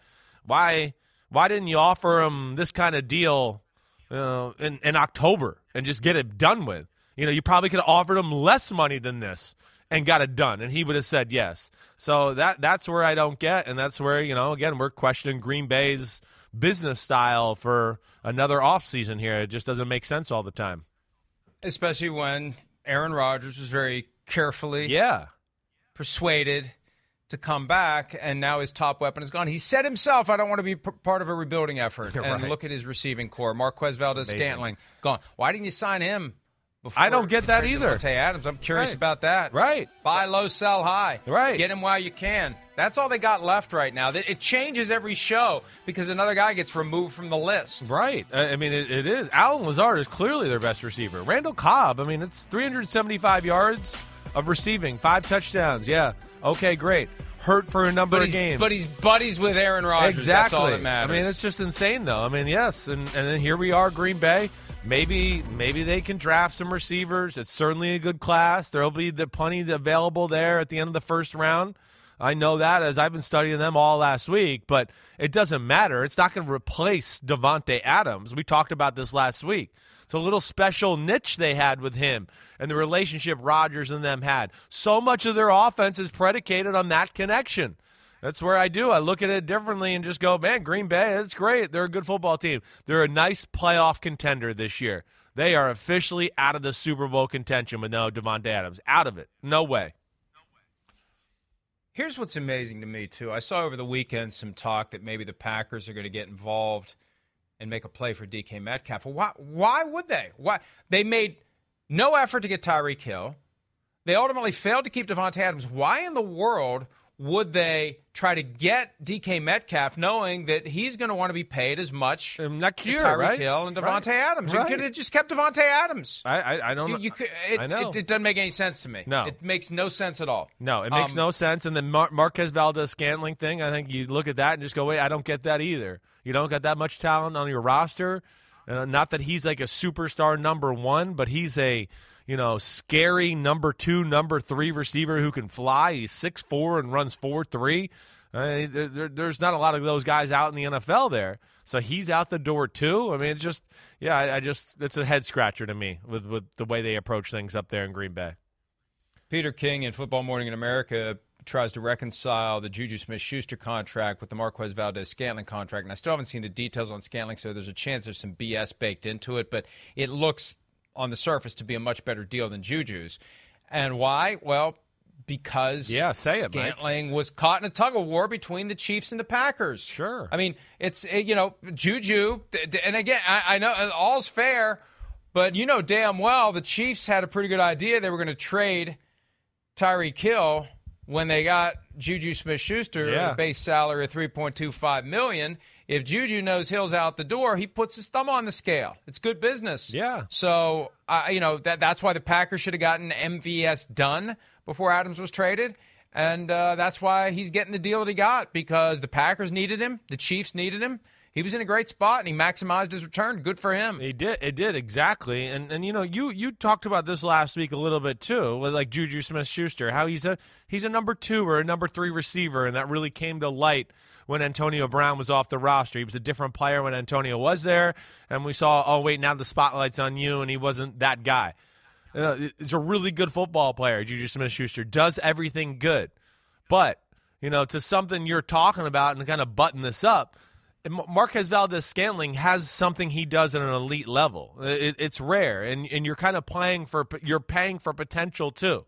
why why didn't you offer him this kind of deal uh, in in October and just get it done with? You know, you probably could have offered him less money than this and got it done, and he would have said yes. So that that's where I don't get, and that's where you know again we're questioning Green Bay's business style for another offseason here. It just doesn't make sense all the time. Especially when Aaron Rodgers was very carefully Yeah. persuaded to come back, and now his top weapon is gone. He said himself, "I don't want to be p- part of a rebuilding effort." You're and right. look at his receiving corps: Marquez Valdes, Scantling, gone. Why didn't you sign him? Before I don't get that either. Davante Adams. I'm curious Right. about that. Right. Buy low, sell high. Right. Get him while you can. That's all they got left right now. It changes every show because another guy gets removed from the list. Right. I mean, it, it is. Allen Lazard is clearly their best receiver. Randall Cobb, I mean, it's 375 yards of receiving, five touchdowns. Yeah. Okay, great. Hurt for a number of games. but he's buddies with Aaron Rodgers. exactly. That's all that matters. I mean, it's just insane, though. I mean, yes, and and then here we are, Green Bay. Maybe maybe they can draft some receivers. It's certainly a good class. There'll be the plenty available there at the end of the first round. I know that as I've been studying them all last week, but it doesn't matter. It's not going to replace Davante Adams. We talked about this last week. It's a little special niche they had with him and the relationship Rodgers and them had. So much of their offense is predicated on that connection. That's where I do. I look at it differently and just go, man, Green Bay, it's great. They're a good football team. They're a nice playoff contender this year. They are officially out of the Super Bowl contention with no Davante Adams. Out of it. No way. Here's what's amazing to me too. I saw over the weekend some talk that maybe the Packers are going to get involved and make a play for DK Metcalf. Why? Why would they? Why they made no effort to get Tyreek Hill. They ultimately failed to keep Davante Adams. Why in the world would they try to get DK Metcalf, knowing that he's going to want to be paid as much Um, next as year, Tyreek right? Hill and Right. Adams? Right. You could have just kept Davante Adams. I I, I don't You, know. you could, it, I know. It, it doesn't make any sense to me. No. it makes no sense at all. No, it makes Um, no sense. And the Mar- Marquez Valdes Scantling thing, I think you look at that and just go, wait, I don't get that either. You don't got that much talent on your roster. Uh, not that he's like a superstar number one, but he's a you know scary number two, number three receiver who can fly. He's six four and runs four three. Uh, there, there, there's not a lot of those guys out in the NFL there, so he's out the door too. I mean, it's just yeah, I, I just it's a head scratcher to me with with the way they approach things up there in Green Bay. Peter King in Football Morning in America tries to reconcile the Juju Smith Schuster contract with the Marquez Valdes Scantling contract. And I still haven't seen the details on Scantling, so there's a chance there's some BS baked into it, but it looks on the surface to be a much better deal than Juju's. And why? Well, because Yeah, say it, Mike. Scantling was caught in a tug of war between the Chiefs and the Packers. Sure. I mean, it's eh, you know Juju, and again, I, I know uh, all's fair, but you know damn well the Chiefs had a pretty good idea they were going to trade Tyreek Hill when they got Juju Smith-Schuster Yeah. a base salary of three point two five million. If Juju knows Hill's out the door, he puts his thumb on the scale. It's good business. Yeah. So, uh, you know that that's why the Packers should have gotten MVS done before Adams was traded, and uh, that's why he's getting the deal that he got because the Packers needed him, the Chiefs needed him. He was in a great spot and he maximized his return. Good for him. He did. It did exactly. And and you know you you talked about this last week a little bit too with like Juju Smith Schuster how he's a he's a number two or a number three receiver and that really came to light when Antonio Brown was off the roster. He was a different player when Antonio was there, and we saw oh wait now the spotlight's on you and he wasn't that guy. Uh, it's a really good football player. Juju Smith Schuster does everything good, but you know to something you're talking about and kind of button this up Marquez Valdes Scantling has something he does at an elite level. It, it's rare, and and you're kind of playing for you're paying for potential too.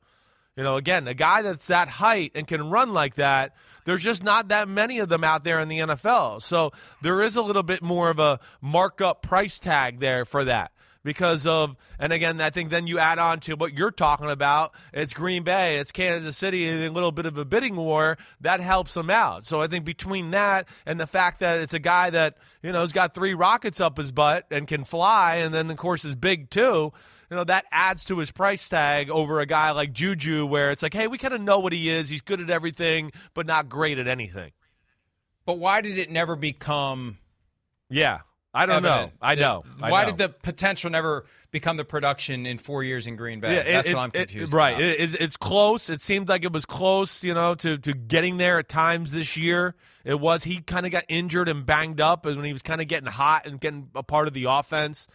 You know, again, a guy that's that height and can run like that, there's just not that many of them out there in the NFL. So there is a little bit more of a markup price tag there for that because of and again I think then you add on to what you're talking about. It's Green Bay it's Kansas City a little bit of a bidding war that helps them out. So I think between that and the fact that it's a guy that you know has got three rockets up his butt and can fly and then of course is big too you know that adds to his price tag over a guy like Juju where it's like hey we kind of know what he is. He's good at everything but not great at anything. But why did it never become yeah I don't evident. know. I know. I Why know. did the potential never become the production in four years in Green Bay? Yeah, That's it, what I'm it, confused. right. about. It, it's, it's close. It seemed like it was close, you know, to, to getting there at times this year. It was. He kind of got injured and banged up when he was kind of getting hot and getting a part of the offense.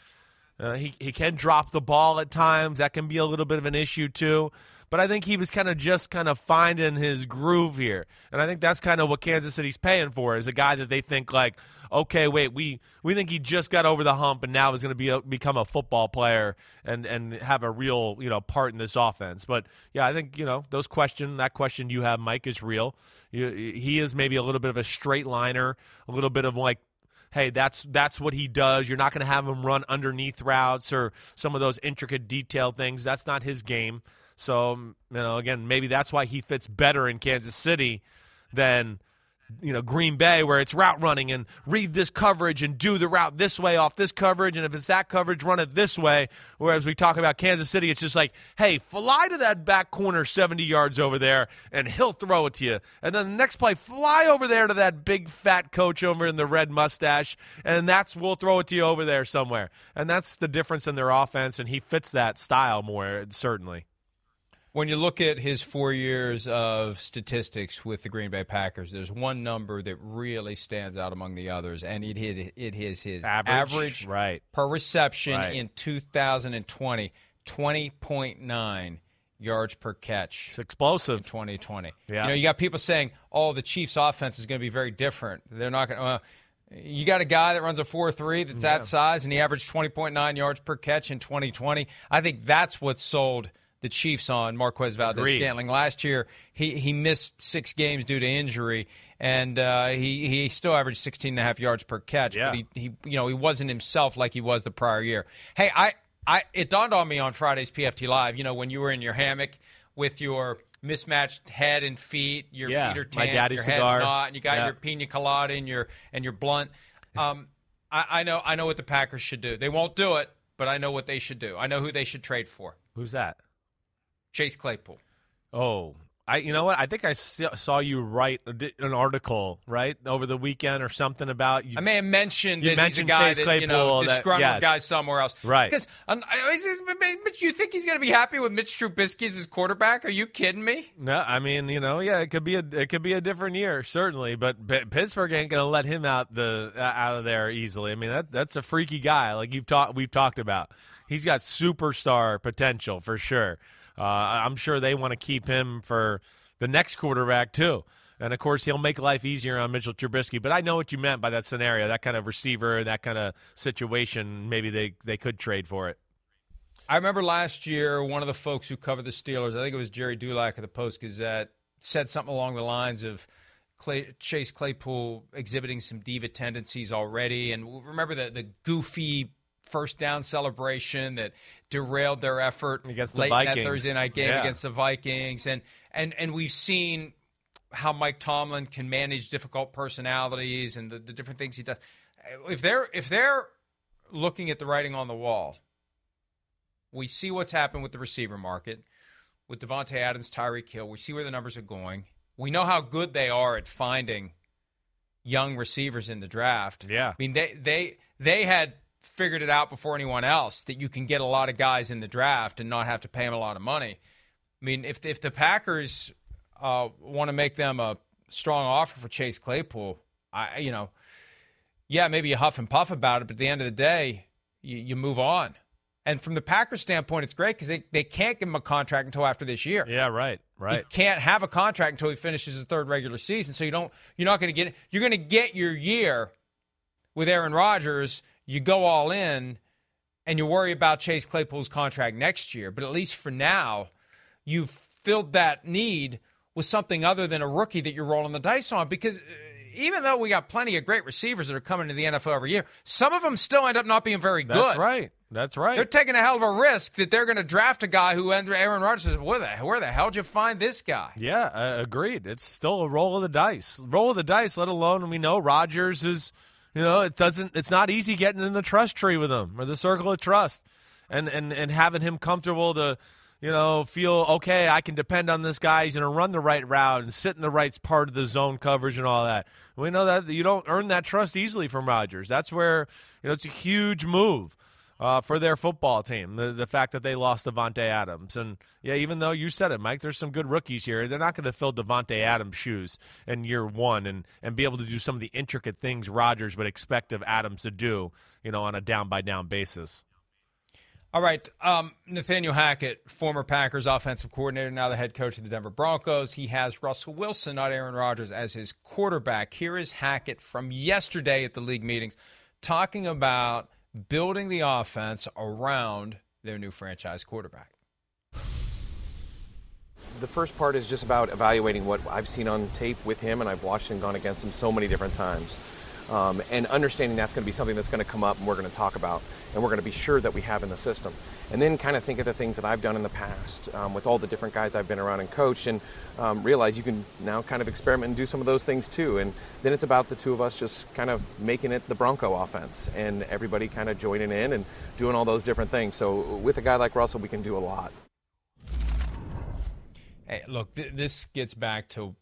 Uh, he, he can drop the ball at times. That can be a little bit of an issue, too. But I think he was kind of just kind of finding his groove here. And I think that's kind of what Kansas City's paying for is a guy that they think like, okay, wait, we, we think he just got over the hump and now is going to be a, become a football player and, and have a real, you know, part in this offense. But yeah, I think, you know, those question, that question you have, Mike, is real. You, he is maybe a little bit of a straight liner, a little bit of like hey, that's that's what he does. You're not going to have him run underneath routes or some of those intricate detail things. That's not his game. So, you know, again, maybe that's why he fits better in Kansas City than you know Green Bay where it's route running and read this coverage and do the route this way off this coverage and if it's that coverage run it this way. Whereas we talk about Kansas City it's just like hey fly to that back corner 70 yards over there and he'll throw it to you. And then the next play fly over there to that big fat coach over in the red mustache and that's we'll throw it to you over there somewhere. And that's the difference in their offense and he fits that style more certainly when you look at his four years of statistics with the Green Bay Packers, there's one number that really stands out among the others, and it hit it is his average, average right. per reception right. in 2020, 20.9 yards per catch. It's explosive. In 2020. Yeah. You know, you got people saying, "Oh, the Chiefs' offense is going to be very different. They're not going to." Uh, you got a guy that runs a 4-3 that's yeah. that size, and he averaged 20.9 yards per catch in 2020. I think that's what sold the Chiefs on Marquez Valdes Scantling. Last year, he, he missed six games due to injury, and uh, he he still averaged 16 and a half yards per catch. Yeah. But he, he you know he wasn't himself like he was the prior year. Hey, I I it dawned on me on Friday's PFT Live. You know when you were in your hammock with your mismatched head and feet, your yeah, feet are tan, my daddy's your cigar. head's not, and you got yeah. your pina colada and your and your blunt. Um, I, I know I know what the Packers should do. They won't do it, but I know what they should do. I know who they should trade for. Who's that? Chase Claypool. Oh, I you know what? I think I saw you write an article right over the weekend or something about. You, I may have mentioned you that mentioned he's a guy Chase that Claypool, you know disgruntled that, yes. guy somewhere else, right? Because um, you think he's going to be happy with Mitch Trubisky as his quarterback? Are you kidding me? No, I mean you know yeah, it could be a it could be a different year certainly, but P- Pittsburgh ain't going to let him out the uh, out of there easily. I mean that that's a freaky guy like you've talked we've talked about. He's got superstar potential for sure. Uh, I'm sure they want to keep him for the next quarterback too. And of course, he'll make life easier on Mitchell Trubisky. But I know what you meant by that scenario, that kind of receiver, that kind of situation. Maybe they, they could trade for it. I remember last year, one of the folks who covered the Steelers, I think it was Gerry Dulac of the Post Gazette, said something along the lines of Clay, Chase Claypool exhibiting some diva tendencies already. And remember the, the goofy first down celebration that derailed their effort against the late Vikings. in that Thursday night game yeah. against the Vikings. And, and, and we've seen how Mike Tomlin can manage difficult personalities and the, the different things he does. If they're if they're looking at the writing on the wall, we see what's happened with the receiver market with Davante Adams, Tyreek Hill. We see where the numbers are going. We know how good they are at finding young receivers in the draft. Yeah. I mean they they they had figured it out before anyone else that you can get a lot of guys in the draft and not have to pay them a lot of money. I mean, if if the Packers uh, want to make them a strong offer for Chase Claypool, I you know, yeah, maybe you huff and puff about it, but at the end of the day, you, you move on. And from the Packers standpoint, it's great because they, they can't give him a contract until after this year. Yeah, right, right. He can't have a contract until he finishes his third regular season. So you don't you're not going to get you're going to get your year with Aaron Rodgers, you go all in and you worry about Chase Claypool's contract next year. But at least for now, you've filled that need with something other than a rookie that you're rolling the dice on because uh, even though we got plenty of great receivers that are coming to the NFL every year, some of them still end up not being very good. That's right. That's right. They're taking a hell of a risk that they're going to draft a guy who Aaron Rodgers says, where the, where the hell did you find this guy? Yeah, uh, agreed. It's still a roll of the dice. Roll of the dice, let alone we know Rodgers is, you know, it doesn't, it's not easy getting in the trust tree with him or the circle of trust and, and, and having him comfortable to, you know, feel okay, I can depend on this guy. He's going to run the right route and sit in the right part of the zone coverage and all that. We know that you don't earn that trust easily from Rodgers. That's where, you know, it's a huge move. Uh, for their football team, the, the fact that they lost Davante Adams, and yeah, even though you said it, Mike, there's some good rookies here. They're not going to fill Davante Adams' shoes in year one and and be able to do some of the intricate things Rodgers would expect of Adams to do, you know, on a down by down basis. All right. Um, Nathaniel Hackett, former Packers offensive coordinator, now the head coach of the Denver Broncos. He has Russell Wilson, not Aaron Rodgers, as his quarterback. Here is Hackett from yesterday at the league meetings talking about building the offense around their new franchise quarterback. The first part is just about evaluating what I've seen on tape with him, and I've watched and gone against him so many different times um, and understanding that's going to be something that's going to come up and we're going to talk about and we're going to be sure that we have in the system. And then kind of think of the things that i've done in the past um, with all the different guys i've been around and coached and um, realize you can now kind of experiment and do some of those things too. And then it's about the two of us just kind of making it the bronco offense and everybody kind of joining in and doing all those different things. So with a guy like russell we can do a lot. Hey look th- this gets back to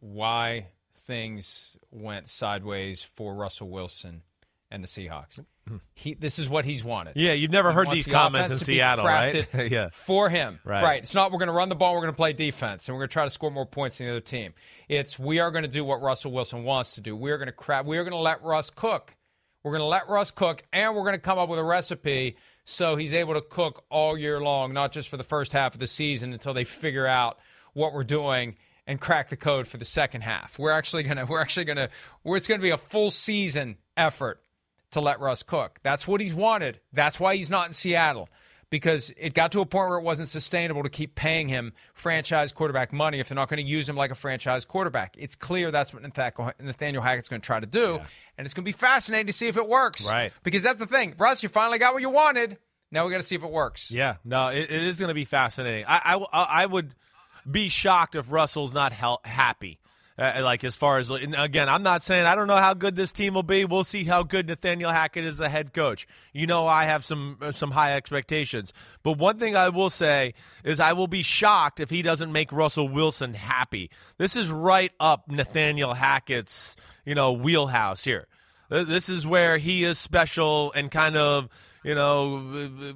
why things went sideways for Russell Wilson and the Seahawks. Hmm. He, this is what he's wanted. Yeah, you've never he heard these the comments in Seattle, right? yeah, for him, right. right? It's not we're going to run the ball, we're going to play defense, and we're going to try to score more points than the other team. It's we are going to do what Russell Wilson wants to do. We are going to crap. We are going to let Russ cook. We're going to let Russ cook, and we're going to come up with a recipe so he's able to cook all year long, not just for the first half of the season until they figure out what we're doing and crack the code for the second half. We're actually gonna we're actually gonna it's gonna be a full season effort to let Russ cook. That's what he's wanted. That's why he's not in Seattle. Because it got to a point where it wasn't sustainable to keep paying him franchise quarterback money if they're not going to use him like a franchise quarterback. It's clear that's what Nathaniel Hackett's going to try to do, yeah. and it's going to be fascinating to see if it works. Right? Because that's the thing, Russ. You finally got what you wanted. Now we got to see if it works. Yeah, no, it, it is going to be fascinating. I, I, I would be shocked if Russell's not happy. Uh, like as far as again, I'm not saying I don't know how good this team will be. We'll see how good Nathaniel Hackett is the head coach. You know, I have some uh, some high expectations. But one thing I will say is I will be shocked if he doesn't make Russell Wilson happy. This is right up Nathaniel Hackett's you know wheelhouse here. This is where he is special and kind of you know,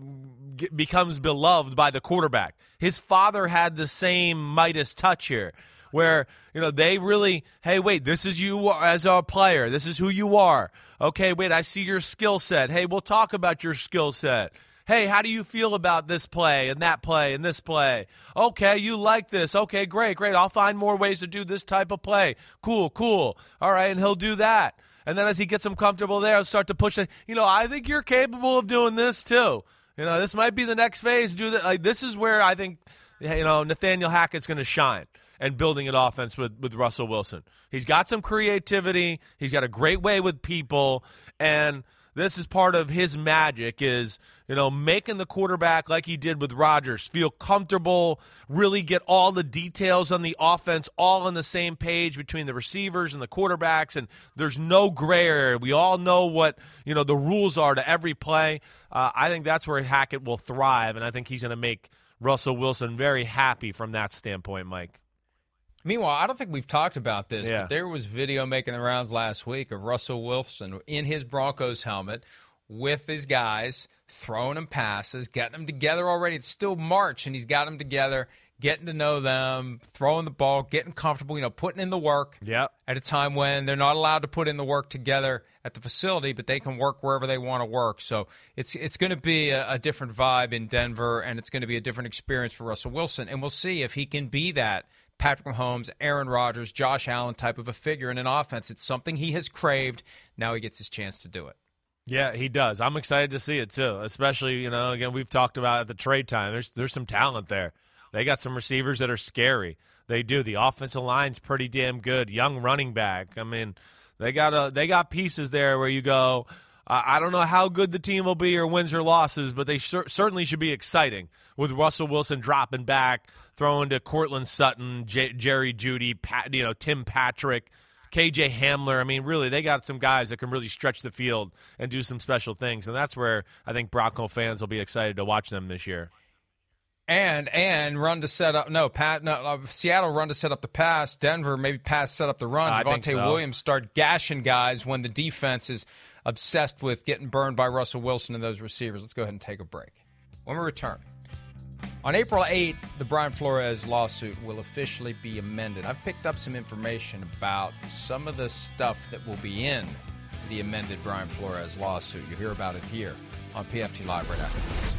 becomes beloved by the quarterback. His father had the same Midas touch here, where you know they really, hey, wait, this is you as a player. This is who you are. Okay, wait, I see your skill set. Hey, we'll talk about your skill set. Hey, how do you feel about this play and that play and this play? Okay, you like this. Okay, great, great. I'll find more ways to do this type of play. Cool, cool. All right, and he'll do that. And then as he gets him comfortable there, I'll start to push it. You know, I think you're capable of doing this too. You know, this might be the next phase. Do that. Like this is where I think, you know, Nathaniel Hackett's going to shine and building an offense with, with Russell Wilson. He's got some creativity. He's got a great way with people, and – this is part of his magic is you know making the quarterback like he did with Rodgers feel comfortable really get all the details on the offense all on the same page between the receivers and the quarterbacks and there's no gray area. We all know what you know the rules are to every play. Uh, I think that's where Hackett will thrive and I think he's going to make Russell Wilson very happy from that standpoint Mike Meanwhile, I don't think we've talked about this, yeah. but there was video making the rounds last week of Russell Wilson in his Broncos helmet with his guys, throwing them passes, getting them together already. It's still March, and he's got them together, getting to know them, throwing the ball, getting comfortable, you know, putting in the work yep. at a time when they're not allowed to put in the work together at the facility, but they can work wherever they want to work. So it's it's going to be a, a different vibe in Denver, and it's going to be a different experience for Russell Wilson, and we'll see if he can be that – Patrick Mahomes, Aaron Rodgers, Josh Allen type of a figure in an offense. It's something he has craved. Now he gets his chance to do it. Yeah, he does. I'm excited to see it too. Especially, you know, again, we've talked about at the trade time. There's there's some talent there. They got some receivers that are scary. They do. The offensive line's pretty damn good. Young running back. I mean, they got a they got pieces there where you go. I don't know how good the team will be or wins or losses, but they cer- certainly should be exciting with Russell Wilson dropping back, throwing to Courtland Sutton, J- Jerry Jeudy, Pat, you know Tim Patrick. KJ Hamler. I mean, really, they got some guys that can really stretch the field and do some special things, and that's where I think Bronco fans will be excited to watch them this year. And and run to set up. No, Pat. No, uh, Seattle run to set up the pass. Denver maybe pass set up the run. Think Javonte so. Williams start gashing guys when the defense is obsessed with getting burned by Russell Wilson and those receivers. Let's go ahead and take a break. When we return. On April 8th, the Brian Flores lawsuit will officially be amended. I've picked up some information about some of the stuff that will be in the amended Brian Flores lawsuit. You'll hear about it here on PFT Live right after this.